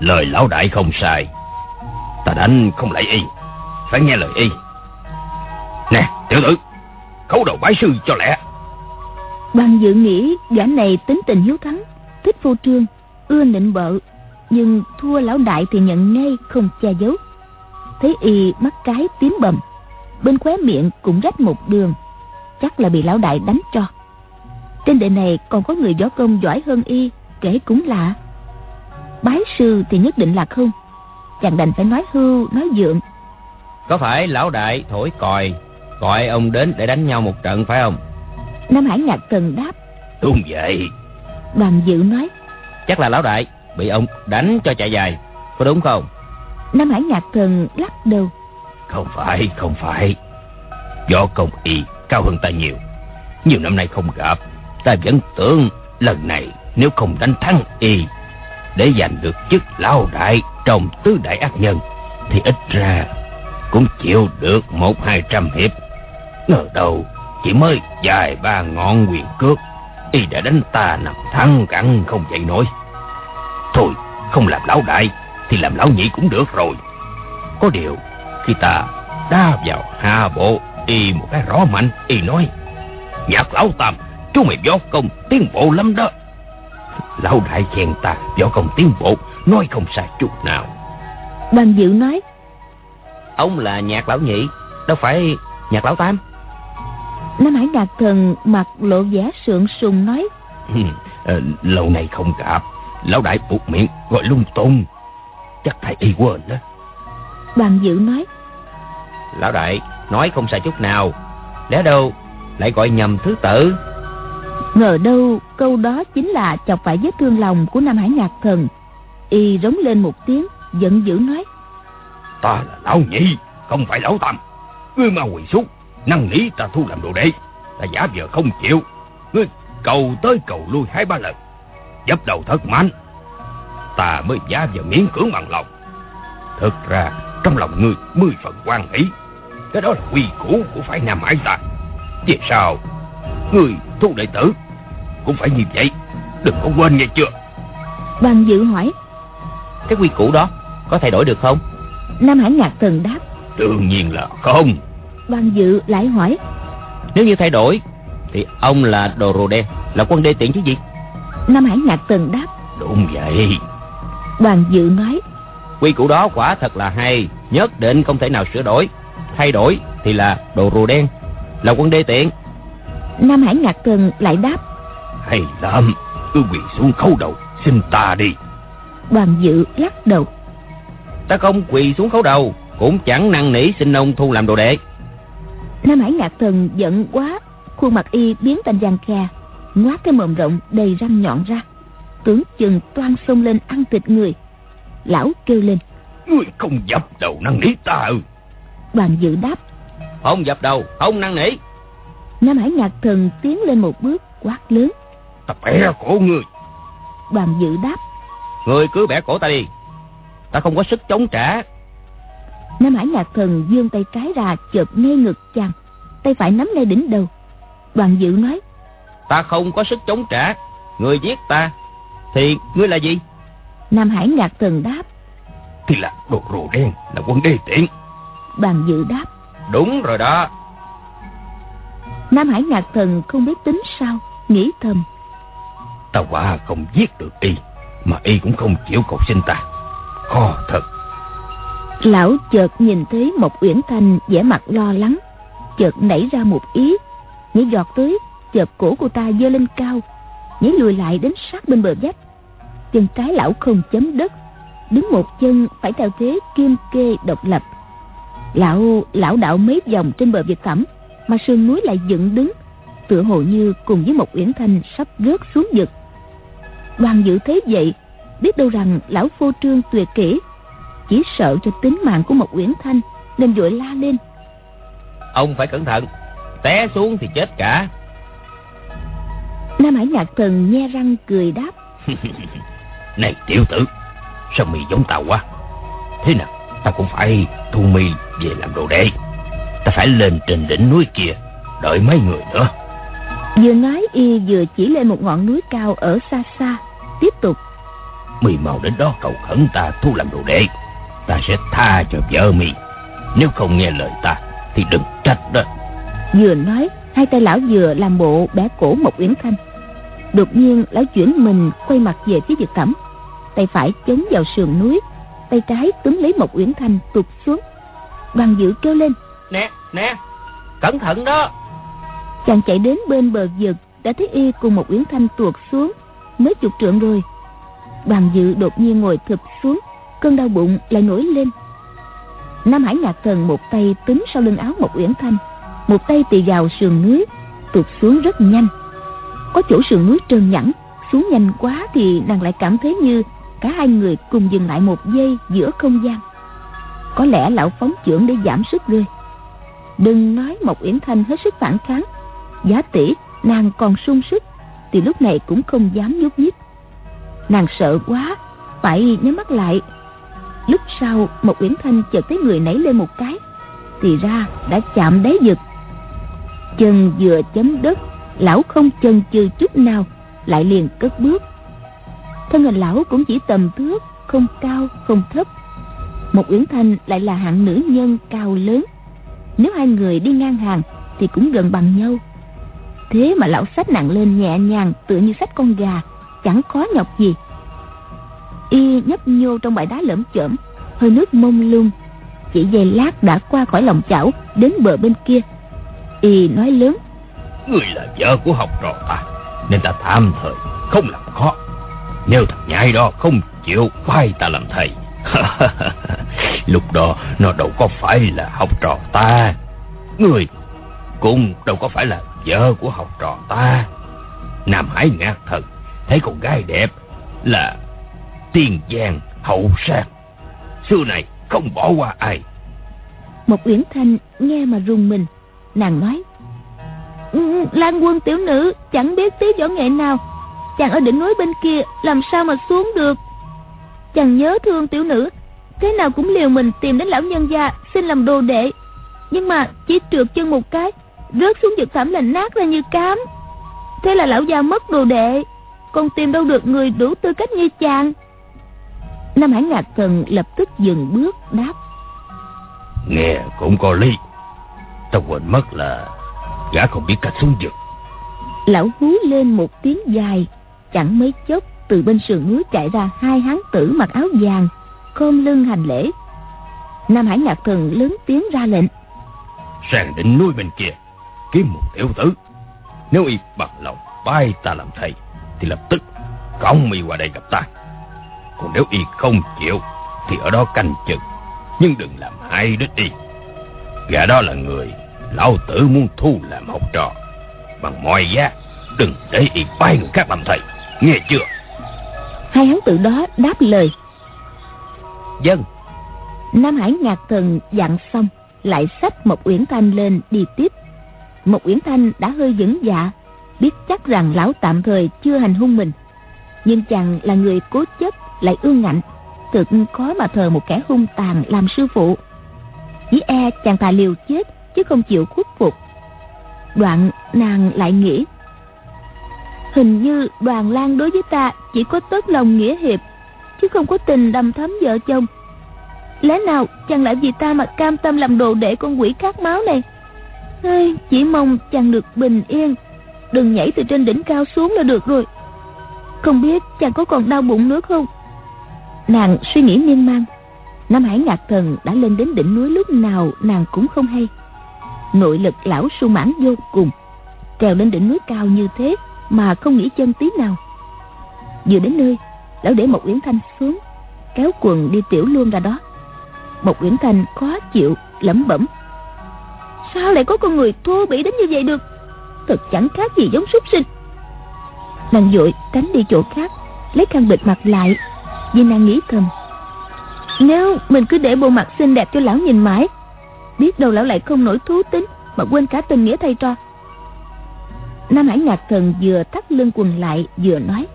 Lời lão đại không sai. Ta đánh không lại y. Phải nghe lời y. Nè, tiểu tử, Khấu đầu bái sư cho lẹ. Đoàn dự nghĩ gã này tính tình hiếu thắng, Thích phô trương, Ưa nịnh bợ, Nhưng thua lão đại thì nhận ngay không che giấu. Thấy y mắt cái tím bầm, Bên khóe miệng cũng rách một đường, Chắc là bị lão đại đánh cho. Trên đời này còn có người võ công giỏi hơn y, Kể cũng lạ. Bái sư thì nhất định là không. Chàng đành phải nói hưu nói dượng. Có phải lão đại thổi còi Gọi ông đến để đánh nhau một trận phải không? Nam Hải Nhạc Cần đáp. Đúng vậy. Đoàn dự nói. Chắc là lão đại Bị ông đánh cho chạy dài Có đúng không? Nam Hải Nhạc Thần lắc đầu. Không phải không phải. Do công y cao hơn ta nhiều. Nhiều năm nay không gặp Ta vẫn tưởng lần này Nếu không đánh thắng y để giành được chức lão đại Trong tứ đại ác nhân, Thì ít ra Cũng chịu được một hai trăm hiệp. Ngờ đâu Chỉ mới dài ba ngọn quyền cước, Y đã đánh ta nằm thắng cẳng không dậy nổi. Thôi, không làm lão đại Thì làm lão nhị cũng được rồi. Có điều, Khi ta đa vào hạ bộ, Y một cái rõ mạnh, Y nói, Nhạc lão tam, Chú mày võ công tiến bộ lắm đó. Lão đại khen ta võ công tiến bộ Nói không sai chút nào. Đoàn dự nói Ông là nhạc lão nhị Đâu phải nhạc lão tam. Nam Hải Đạt Thần mặt lộ vẻ sượng sùng nói ờ, Lâu này không gặp. Lão đại buộc miệng gọi lung tung. Chắc thầy y quên đó. Đoàn dự nói Lão đại nói không sai chút nào. Lẽ đâu lại gọi nhầm thứ tự Ngờ đâu, câu đó chính là chọc phải vết thương lòng của Nam Hải Nhạc Thần. Y rống lên một tiếng, Giận dữ nói. Ta là lão nhị, Không phải lão tam. Ngươi mau quỳ xuống, Năng lý ta thu làm đồ đệ, Ta giả vờ không chịu. Ngươi cầu tới cầu lui hai ba lần dấp đầu thật mạnh Ta mới giả vờ miễn cưỡng bằng lòng. Thực ra, trong lòng ngươi mười phần quan hỷ. Cái đó là quy củ của phải Nam Hải ta. Vì sao Ngươi thu đệ tử cũng phải như vậy. Đừng có quên nghe chưa? Đoàn dự hỏi Cái quy củ đó có thay đổi được không? Nam Hải Nhạc Thần đáp Đương nhiên là không. Đoàn dự lại hỏi Nếu như thay đổi Thì ông là đồ rồ đen Là quân đê tiện chứ gì? Nam Hải Nhạc Thần đáp Đúng vậy. Đoàn dự nói Quy củ đó quả thật là hay Nhất định không thể nào sửa đổi. Thay đổi thì là đồ rùa đen Là quân đê tiện Nam Hải Nhạc Thần lại đáp Hay lắm Cứ quỳ xuống khấu đầu Xin ta đi. Đoàn dự lắc đầu. Ta không quỳ xuống khấu đầu Cũng chẳng năn nỉ xin ông thu làm đồ đệ. Nam Hải Nhạc Thần giận quá Khuôn mặt y biến thành vàng khe Ngoát cái mồm rộng đầy răng nhọn ra. Tưởng chừng toan xông lên ăn thịt người. Lão kêu lên. Ngươi không dập đầu năn nỉ ta ư? Đoàn dự đáp. Không dập đầu Không năn nỉ. Nam Hải Nhạc Thần tiến lên một bước quát lớn Ta bẻ cổ ngươi Đoàn dự đáp Người cứ bẻ cổ ta đi. Ta không có sức chống trả. Nam Hải Nhạc Thần dương tay trái ra chợp ngay ngực chàng Tay phải nắm ngay đỉnh đầu. Đoàn dự nói Ta không có sức chống trả. Người giết ta Thì ngươi là gì? Nam Hải Nhạc Thần đáp Thì là đồ rồ đen Là quân đê tiện. Đoàn dự đáp Đúng rồi đó. Nam Hải Nhạc Thần không biết tính sao Nghĩ thầm Ta quả không giết được y, Mà y cũng không chịu cầu xin ta. Khó thật. Lão chợt nhìn thấy một Uyển Thanh vẻ mặt lo lắng. Chợt nảy ra một ý, Nhảy giọt tới, Chợp cổ cô ta dơ lên cao, Nhảy lùi lại đến sát bên bờ vách Chân trái lão không chấm đất, Đứng một chân phải theo thế kim kê độc lập. Lão lão đạo mấy vòng trên bờ vực thẳm, Mà sườn núi lại dựng đứng, Tựa hồ như cùng với một Uyển Thanh sắp rớt xuống vực. Đoàn dự thế vậy Biết đâu rằng lão phô trương tuyệt kỹ chỉ sợ cho tính mạng của một uyển thanh nên vội la lên. Ông phải cẩn thận té xuống thì chết cả. Nam hải nhạc thần nhe răng cười đáp. [LAUGHS] Này tiểu tử sao mì giống tao quá? Thế nào ta cũng phải thu mì về làm đồ đệ. Ta phải lên trên đỉnh núi kia đợi mấy người nữa. Vừa nói y vừa chỉ lên một ngọn núi cao ở xa xa tiếp tục. Mì mau đến đó cầu khẩn ta thu làm đồ đệ. Ta sẽ tha cho vợ mi nếu không nghe lời ta thì đừng trách đó. Vừa nói hai tay lão vừa làm bộ bẻ cổ một uyển thanh đột nhiên lão chuyển mình quay mặt về phía vực thẳm tay phải chống vào sườn núi tay trái túm lấy một uyển thanh tụt xuống. Đoàn dự kêu lên. Nè nè cẩn thận đó. Chàng chạy đến bên bờ vực đã thấy y cùng một uyển thanh tuột xuống mới chục trượng rồi. Đoàn dự đột nhiên ngồi thụp xuống, cơn đau bụng lại nổi lên. Nam hải nhạc thần một tay túm sau lưng áo một uyển thanh, một tay tì vào sườn núi, tụt xuống rất nhanh. Có chỗ sườn núi trơn nhẵn, xuống nhanh quá thì nàng lại cảm thấy như cả hai người cùng dừng lại một giây giữa không gian. Có lẽ lão phóng trưởng để giảm sức rơi đừng nói một uyển thanh hết sức phản kháng giá tỷ nàng còn sung sức thì lúc này cũng không dám nhúc nhích. Nàng sợ quá, phải nhắm mắt lại. Lúc sau một uyển thanh chợt thấy người nảy lên một cái, thì ra đã chạm đáy vực. Chân vừa chấm đất, lão không chân chừ chút nào, lại liền cất bước. Thân hình lão cũng chỉ tầm thước, không cao, không thấp. Một uyển thanh lại là hạng nữ nhân cao lớn. Nếu hai người đi ngang hàng thì cũng gần bằng nhau thế mà lão xách nặng lên nhẹ nhàng tựa như xách con gà, chẳng khó nhọc gì. Y nhấp nhô trong bãi đá lởm chởm, hơi nước mông lung, chỉ giây lát đã qua khỏi lòng chảo, đến bờ bên kia. Y nói lớn, người là vợ của học trò ta, nên ta tạm thời không làm khó. Nếu thằng nhãi đó không chịu vai ta làm thầy, [LAUGHS] lúc đó nó đâu có phải là học trò ta. Người cũng đâu có phải là vợ của học trò ta. Nam hải ngạc thật, thấy con gái đẹp là tiên giang hậu sang. Xưa này không bỏ qua ai. Một uyển thanh nghe mà rùng mình. Nàng nói ừ, lan quân tiểu nữ, chẳng biết tí võ nghệ nào. Chàng ở đỉnh núi bên kia, làm sao mà xuống được? Chàng nhớ thương tiểu nữ, thế nào cũng liều mình tìm đến lão nhân gia xin làm đồ đệ. Nhưng mà chỉ trượt chân một cái rớt xuống vực thẳm là nát ra như cám. Thế là lão gia mất đồ đệ còn tìm đâu được người đủ tư cách như chàng. Nam Hải Ngạc Thần lập tức dừng bước đáp. Nghe cũng có lý. Tao quên mất là Gã không biết cách xuống vực. Lão hú lên một tiếng dài Chẳng mấy chốc Từ bên sườn núi chạy ra hai hán tử mặc áo vàng Khom lưng hành lễ. Nam Hải Ngạc Thần lớn tiếng ra lệnh. Sang đỉnh núi bên kia Kiếm một tiểu tử. Nếu y bằng lòng bay ta làm thầy Thì lập tức cõng mi qua đây gặp ta. Còn nếu y không chịu Thì ở đó canh chừng Nhưng đừng làm hại đến y. Gã đó là người Lão tử muốn thu làm học trò. Bằng mọi giá Đừng để y bay người khác làm thầy. Nghe chưa? Hai hắn tự đó đáp lời. Dân Nam Hải ngạc thần dặn xong Lại xách một uyển thanh lên đi tiếp một uyển thanh đã hơi vững dạ Biết chắc rằng lão tạm thời chưa hành hung mình. Nhưng chàng là người cố chấp, lại ương ngạnh thực khó mà thờ một kẻ hung tàn làm sư phụ. Chỉ e chàng thà liều chết, chứ không chịu khuất phục. Đoạn nàng lại nghĩ, hình như đoàn lan đối với ta chỉ có tốt lòng nghĩa hiệp, chứ không có tình đầm thấm vợ chồng. Lẽ nào chàng lại vì ta mà cam tâm làm đồ để con quỷ khát máu này? Chỉ mong chàng được bình yên đừng nhảy từ trên đỉnh cao xuống là được rồi không biết chàng có còn đau bụng nữa không nàng suy nghĩ miên man Nam Hải Ngạc Thần đã lên đến đỉnh núi lúc nào nàng cũng không hay. Nội lực lão su mãn vô cùng. Trèo lên đỉnh núi cao như thế mà không nghĩ chân tí nào. Vừa đến nơi, lão để một Uyển Thanh xuống, kéo quần đi tiểu luôn ra đó. Một Uyển Thanh khó chịu, lẩm bẩm. Sao lại có con người thô bỉ đến như vậy được? Thật chẳng khác gì giống súc sinh. Nàng dội tránh đi chỗ khác, lấy khăn bịt mặt lại, vì nàng nghĩ thầm nếu mình cứ để bộ mặt xinh đẹp cho lão nhìn mãi Biết đâu lão lại không nổi thú tính Mà quên cả tình nghĩa thay cho. Nam Hải Ngạc Thần vừa thắt lưng quần lại vừa nói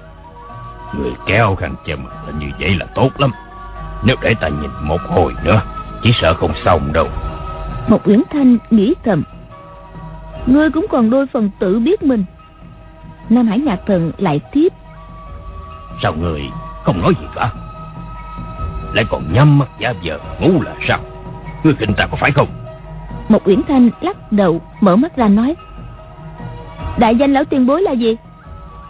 Người kéo khăn che mặt là như vậy là tốt lắm Nếu để ta nhìn một hồi nữa Chỉ sợ không xong đâu một Uyển Thanh nghĩ thầm Ngươi cũng còn đôi phần tự biết mình. Nam Hải Ngạc Thần lại tiếp. Sao người không nói gì cả? Lại còn nhắm mắt giả vờ ngủ là sao? Ngươi khinh ta có phải không? Một Uyển Thanh lắc đầu Mở mắt ra nói. Đại danh lão tiền bối là gì?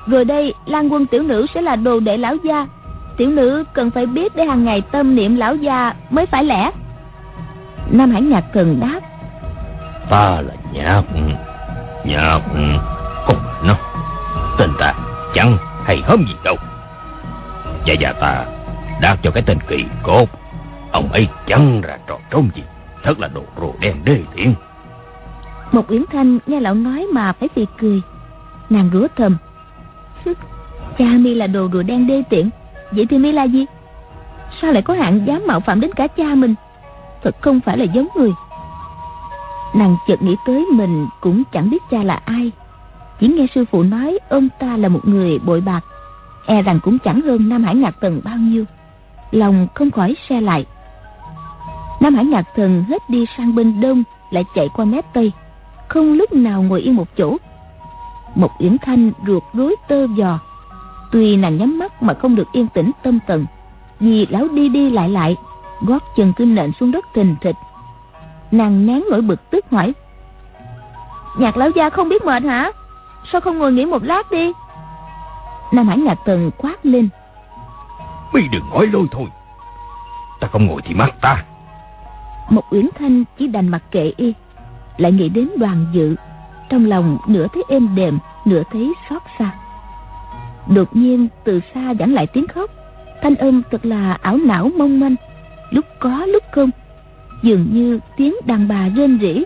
Rồi đây Lan quân tiểu nữ sẽ là đồ đệ lão gia. Tiểu nữ cần phải biết Để hàng ngày tâm niệm lão gia Mới phải lẽ Nam Hải Nhạc Thần đáp. Ta là Nhạc Nhạc Không nó. Tên ta chẳng hay hóm gì đâu. Dạ dạ ta Đạt cho cái tên kỳ cốt. Ông ấy chẳng ra trò trốn gì. Thật là đồ rồ đen đê tiện. Một Uyển Thanh nghe lão nói mà phải phì cười. Nàng rủa thầm. Cha mi là đồ rùa đen đê tiện. Vậy thì mi là gì? Sao lại có hạng dám mạo phạm đến cả cha mình Thật không phải là giống người. Nàng chợt nghĩ tới mình Cũng chẳng biết cha là ai. Chỉ nghe sư phụ nói Ông ta là một người bội bạc E rằng cũng chẳng hơn Nam Hải Ngạc Tần bao nhiêu. Lòng không khỏi xe lại. Nam hải nhạc thần hết đi sang bên đông, lại chạy qua mép tây. Không lúc nào ngồi yên một chỗ. Một yến thanh ruột rối tơ giò tuy nàng nhắm mắt mà không được yên tĩnh tâm tần vì lão đi đi lại lại gót chân cứ nện xuống đất thình thịch. Nàng nén nỗi bực tức hỏi nhạc lão gia không biết mệt hả? Sao không ngồi nghỉ một lát đi? Nam hải nhạc thần quát lên Mi đừng nói lôi thôi. Ta không ngồi thì mắt ta. Một Uyển Thanh chỉ đành mặc kệ y Lại nghĩ đến đoàn dự. Trong lòng nửa thấy êm đềm Nửa thấy xót xa. Đột nhiên từ xa dẫn lại tiếng khóc. Thanh âm thật là ảo não mong manh Lúc có lúc không. Dường như tiếng đàn bà rên rỉ.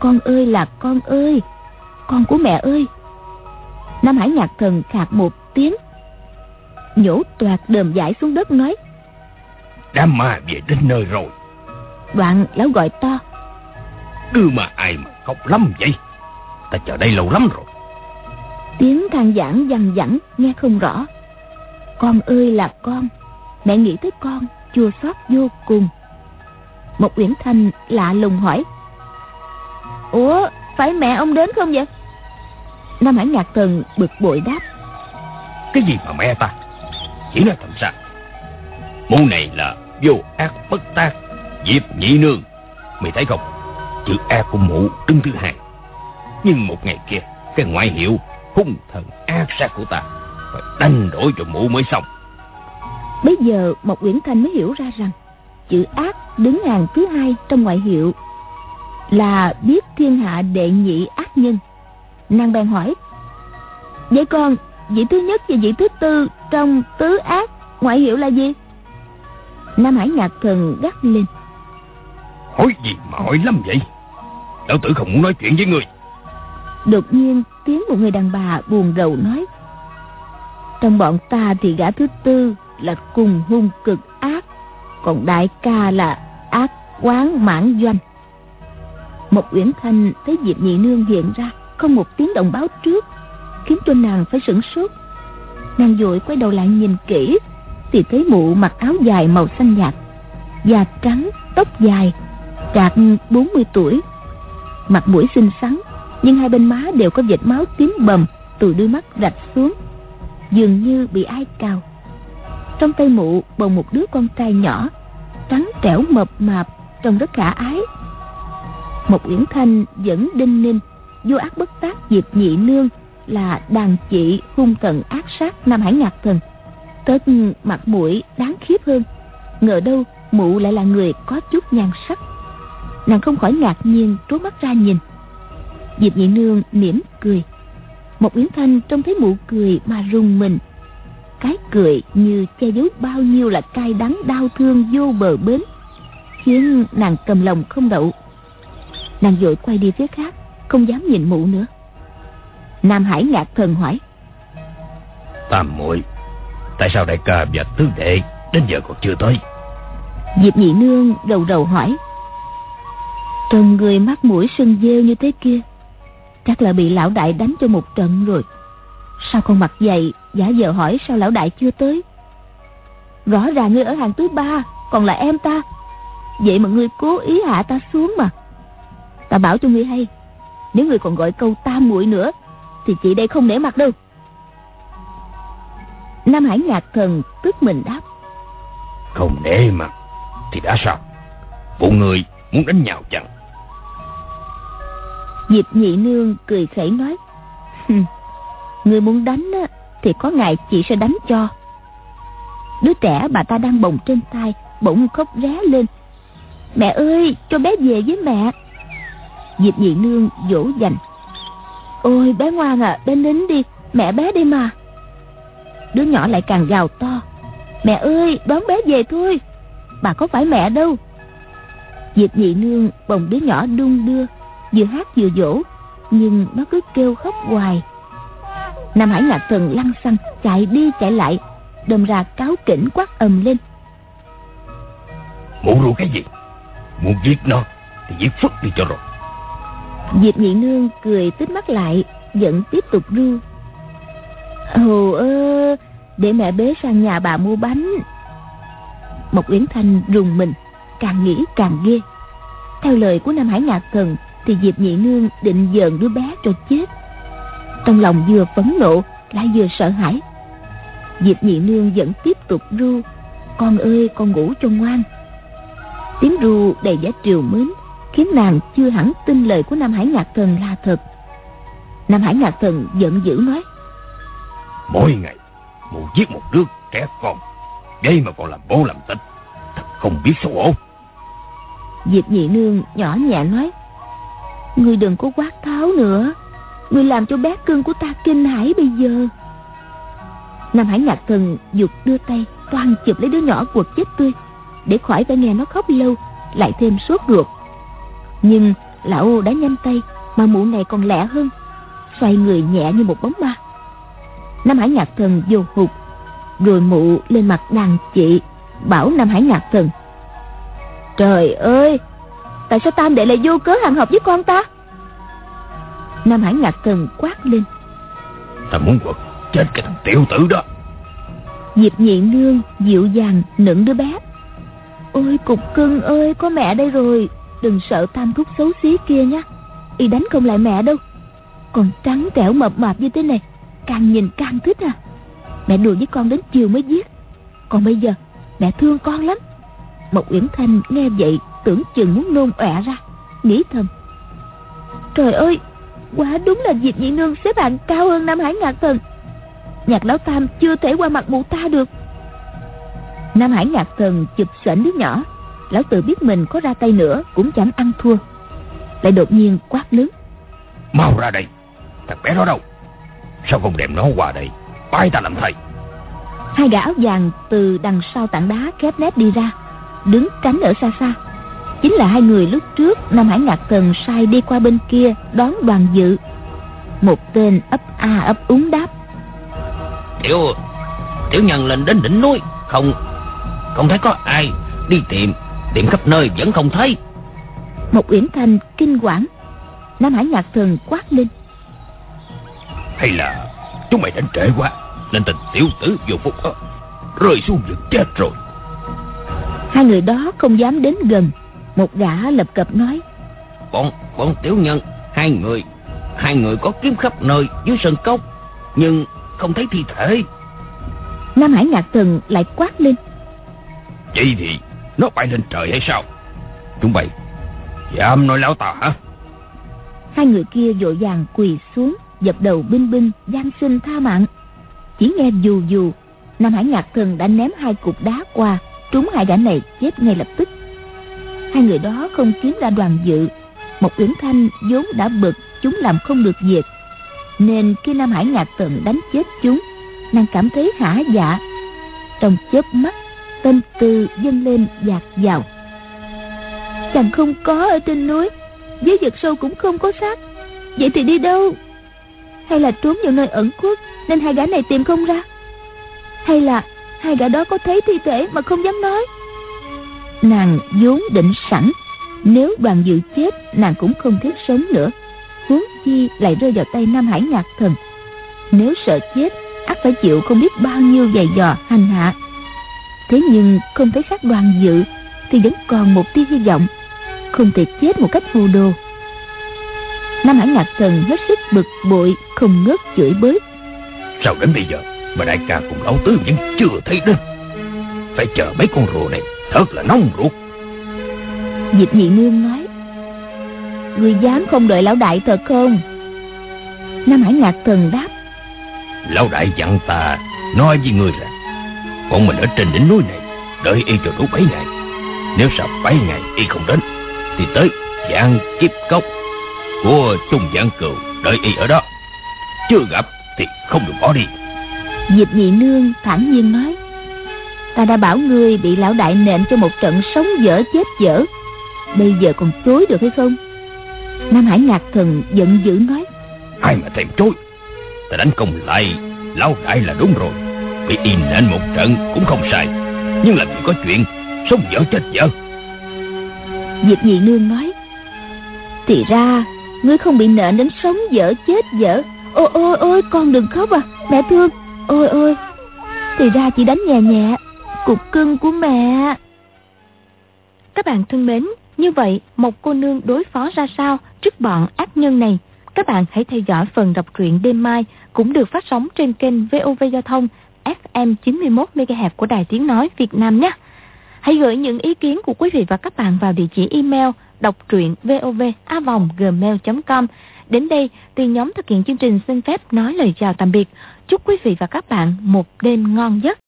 Con ơi là con ơi Con của mẹ ơi. Nam Hải Nhạc Thần khạc một tiếng. Nhổ toạt đờm giải xuống đất nói. Đám ma về đến nơi rồi. Đoạn lão gọi to. Đưa mà ai mà khóc lắm vậy? Ta chờ đây lâu lắm rồi. Tiếng than giảng dằn dẳng nghe không rõ. Con ơi là con mẹ nghĩ tới con chua xót vô cùng. Một uyển thanh lạ lùng hỏi, ủa, phải mẹ ông đến không vậy? Nam hải ngạc thần bực bội đáp, cái gì mà mẹ ta? Chỉ nói thầm sao? Mụ này là vô ác bất tác diệp nhị nương. Mày thấy không? Chữ a của mụ đứng thứ hai. Nhưng một ngày kia, cái ngoại hiệu hung thần ác sát của ta phải đánh đổi cho mụ mới xong bây giờ một uyển thanh mới hiểu ra rằng chữ ác đứng hàng thứ hai trong ngoại hiệu là biết thiên hạ đệ nhị ác nhân. Nàng bèn hỏi vậy con vị thứ nhất và vị thứ tư trong tứ ác ngoại hiệu là gì? Nam hải ngạc thần gắt lên hỏi gì mà hỏi lắm vậy? Lão tử không muốn nói chuyện với người. Đột nhiên tiếng một người đàn bà buồn rầu nói trong bọn ta thì gã thứ tư là cùng hung cực ác. Còn đại ca là ác quán mãn doanh. Một uyển thanh thấy diệp nhị nương hiện ra, không một tiếng động báo trước, khiến cho nàng phải sửng sốt. Nàng vội quay đầu lại nhìn kỹ, thì thấy mụ mặc áo dài màu xanh nhạt, da trắng, tóc dài, trạc 40 tuổi, mặt mũi xinh xắn, nhưng hai bên má đều có vệt máu tím bầm từ đôi mắt rạch xuống, dường như bị ai cào trong tay mụ bầu một đứa con trai nhỏ, trắng trẻo mập mạp, trông rất khả ái một uyển thanh vẫn đinh ninh, vô ác bất tác diệp nhị nương là đàn chị hung thần ác sát Nam Hải Ngạc Thần. Tất mặt mũi đáng khiếp hơn. Ngờ đâu mụ lại là người có chút nhan sắc nàng không khỏi ngạc nhiên trố mắt ra nhìn diệp nhị nương mỉm cười một uyển thanh trông thấy mụ cười mà rùng mình cái cười như che giấu bao nhiêu là cay đắng đau thương vô bờ bến khiến nàng cầm lòng không đậu. Nàng vội quay đi phía khác không dám nhìn mụ nữa. Nam hải ngạc thần hỏi. Tam muội tại sao đại ca và tứ đệ đến giờ còn chưa tới? Diệp nhị nương rầu rầu hỏi. Trông người mắt mũi sưng rêu như thế kia chắc là bị lão đại đánh cho một trận rồi. Sao con mặt dày giả vờ hỏi sao lão đại chưa tới? Rõ ràng ngươi ở hàng thứ ba còn là em ta. Vậy mà ngươi cố ý hạ ta xuống mà. Ta bảo cho ngươi hay nếu ngươi còn gọi câu tam muội nữa thì chị đây không để mặt đâu. Nam hải nhạc thần tức mình đáp. Không để mặt thì đã sao? Bộ người muốn đánh nhau chăng? Diệp nhị nương cười khẩy nói người muốn đánh á, thì có ngày chị sẽ đánh cho. Đứa trẻ bà ta đang bồng trên tay, bỗng khóc ré lên. Mẹ ơi, cho bé về với mẹ. Diệp nhị nương dỗ dành. Ôi, bé ngoan à bé nín đi, mẹ bé đi mà. Đứa nhỏ lại càng gào to. Mẹ ơi, đón bé về thôi. Bà có phải mẹ đâu. Diệp nhị nương bồng đứa nhỏ đung đưa, vừa hát vừa dỗ, nhưng nó cứ kêu khóc hoài nam hải nhạc thần lăn xăng chạy đi chạy lại đâm ra cáo kỉnh quát ầm lên. Mụ ru cái gì? Muốn giết nó thì giết phức đi cho rồi. Diệp nhị nương cười tích mắt lại vẫn tiếp tục ru ồ ơ để mẹ bế sang nhà bà mua bánh. Một uyển thanh rùng mình càng nghĩ càng ghê. Theo lời của nam hải ngạc thần thì diệp nhị nương định dờn đứa bé cho chết trong lòng vừa phẫn nộ lại vừa sợ hãi. Diệp nhị nương vẫn tiếp tục ru con ơi con ngủ cho ngoan. Tiếng ru đầy giá triều mến khiến nàng chưa hẳn tin lời của nam hải ngạc thần là thật. Nam hải ngạc thần giận dữ nói mỗi ngày mụ giết một đứa trẻ con vậy mà còn làm bố làm tịch thật không biết xấu hổ. Diệp nhị nương nhỏ nhẹ nói ngươi đừng có quát tháo nữa người làm cho bé cưng của ta kinh hãi bây giờ. Nam hải Nhạc thần dục đưa tay toan chụp lấy đứa nhỏ quật chết tươi, để khỏi phải nghe nó khóc lâu, lại thêm sốt ruột. Nhưng lão đã nhanh tay mà mụ này còn lẹ hơn, xoay người nhẹ như một bóng ma. Nam hải Nhạc thần vô hụt, rồi mụ lên mặt đàn chị, bảo nam hải Nhạc thần, trời ơi, tại sao tam đệ lại vô cớ hàng hợp với con ta? Nam hải ngạc thần quát lên. Ta muốn quật chết cái thằng tiểu tử đó. Diệp nhị nương dịu dàng nựng đứa bé. Ôi cục cưng ơi có mẹ đây rồi. Đừng sợ tam thúc xấu xí kia nhé y đánh không lại mẹ đâu. Còn trắng trẻo mập mạp như thế này càng nhìn càng thích à. Mẹ đùa với con đến chiều mới giết. Còn bây giờ mẹ thương con lắm. Một uyển thanh nghe vậy tưởng chừng muốn nôn ọe ra. Nghĩ thầm. Trời ơi quả đúng là diệp nhị nương xếp hạng cao hơn nam hải ngạc thần. Nhạc lão tam chưa thể qua mặt mụ ta được. Nam hải ngạc thần chụp sảnh đứa nhỏ. Lão tự biết mình có ra tay nữa cũng chẳng ăn thua. Lại đột nhiên quát lớn. Mau ra đây. Thằng bé đó đâu? Sao không đem nó qua đây? Bái ta làm thầy. Hai gã áo vàng từ đằng sau tảng đá khép nép đi ra đứng tránh ở xa xa chính là hai người lúc trước nam hải ngạc thần sai đi qua bên kia đón đoàn dự. Một tên ấp a ấp úng đáp. Tiểu tiểu nhân lên đến đỉnh núi. Không không thấy có ai. Đi tìm tìm khắp nơi vẫn không thấy. Một uyển thanh kinh quản nam hải ngạc thần quát lên. Hay là chúng mày đánh trễ quá nên tình tiểu tử vô phúc đó. Rơi xuống vực chết rồi. Hai người đó không dám đến gần một gã lập cập nói bọn bọn tiểu nhân hai người hai người có kiếm khắp nơi dưới sân cốc nhưng không thấy thi thể. Nam hải ngạc thần lại quát lên vậy thì nó bay lên trời hay sao? Chúng mày dám nói láo ta hả? Hai người kia vội vàng quỳ xuống dập đầu binh binh gian xin tha mạng. Chỉ nghe dù dù nam hải ngạc thần đã ném hai cục đá qua trúng hai gã này chết ngay lập tức hai người đó không kiếm ra đoàn dự. Một uyển thanh vốn đã bực, chúng làm không được việc. Nên khi nam hải nhạc tận đánh chết chúng, nàng cảm thấy hả dạ. Trong chớp mắt, tâm tư dâng lên dạt vào chàng không có ở trên núi, dưới vực sâu cũng không có xác. Vậy thì đi đâu? Hay là trốn vào nơi ẩn khuất, nên hai gã này tìm không ra? Hay là hai gã đó có thấy thi thể mà không dám nói? Nàng vốn định sẵn. Nếu đoàn dự chết, nàng cũng không thiết sống nữa. Huống chi lại rơi vào tay nam hải nhạc thần. Nếu sợ chết ắt phải chịu không biết bao nhiêu giày dò, hành hạ. Thế nhưng không thấy xác đoàn dự, thì vẫn còn một tia hy vọng. Không thể chết một cách hồ đồ. Nam hải nhạc thần hết sức bực bội, không ngớt chửi bới. Sao đến bây giờ mà đại ca cùng lão tứ vẫn chưa thấy đến? Phải chờ mấy con rùa này thật là nóng ruột. Diệp nhị nương nói người dám không đợi lão đại thật không? Nam hải ngạc thần đáp lão đại dặn ta nói với người rằng bọn mình ở trên đỉnh núi này đợi y cho đủ bảy ngày. Nếu sau bảy ngày y không đến thì tới dạng kiếp cốc của trung giang cừu đợi y ở đó. Chưa gặp thì không được bỏ đi. Diệp nhị nương thản nhiên nói ta đã bảo ngươi bị lão đại nện cho một trận sống dở chết dở. Bây giờ còn chối được hay không? Nam hải ngạc thần giận dữ nói. Ai mà thèm chối? Ta đánh công lại lão đại là đúng rồi. Bị y nện một trận cũng không sai nhưng làm gì có chuyện sống dở chết dở. Diệp nhị nương nói? Thì ra ngươi không bị nện đến sống dở chết dở. Ôi ôi ôi con đừng khóc à mẹ thương. Ôi ôi thì ra chỉ đánh nhẹ nhẹ cục cưng của mẹ các bạn thân mến như vậy một cô nương đối phó ra sao trước bọn ác nhân này các bạn hãy theo dõi phần đọc truyện đêm mai cũng được phát sóng trên kênh VOV Giao thông FM 91 MHz của Đài Tiếng nói Việt Nam nhé. Hãy gửi những ý kiến của quý vị và các bạn vào địa chỉ email đọc truyện vovavonggmail.com. Đến đây, từ nhóm thực hiện chương trình xin phép nói lời chào tạm biệt. Chúc quý vị và các bạn một đêm ngon giấc.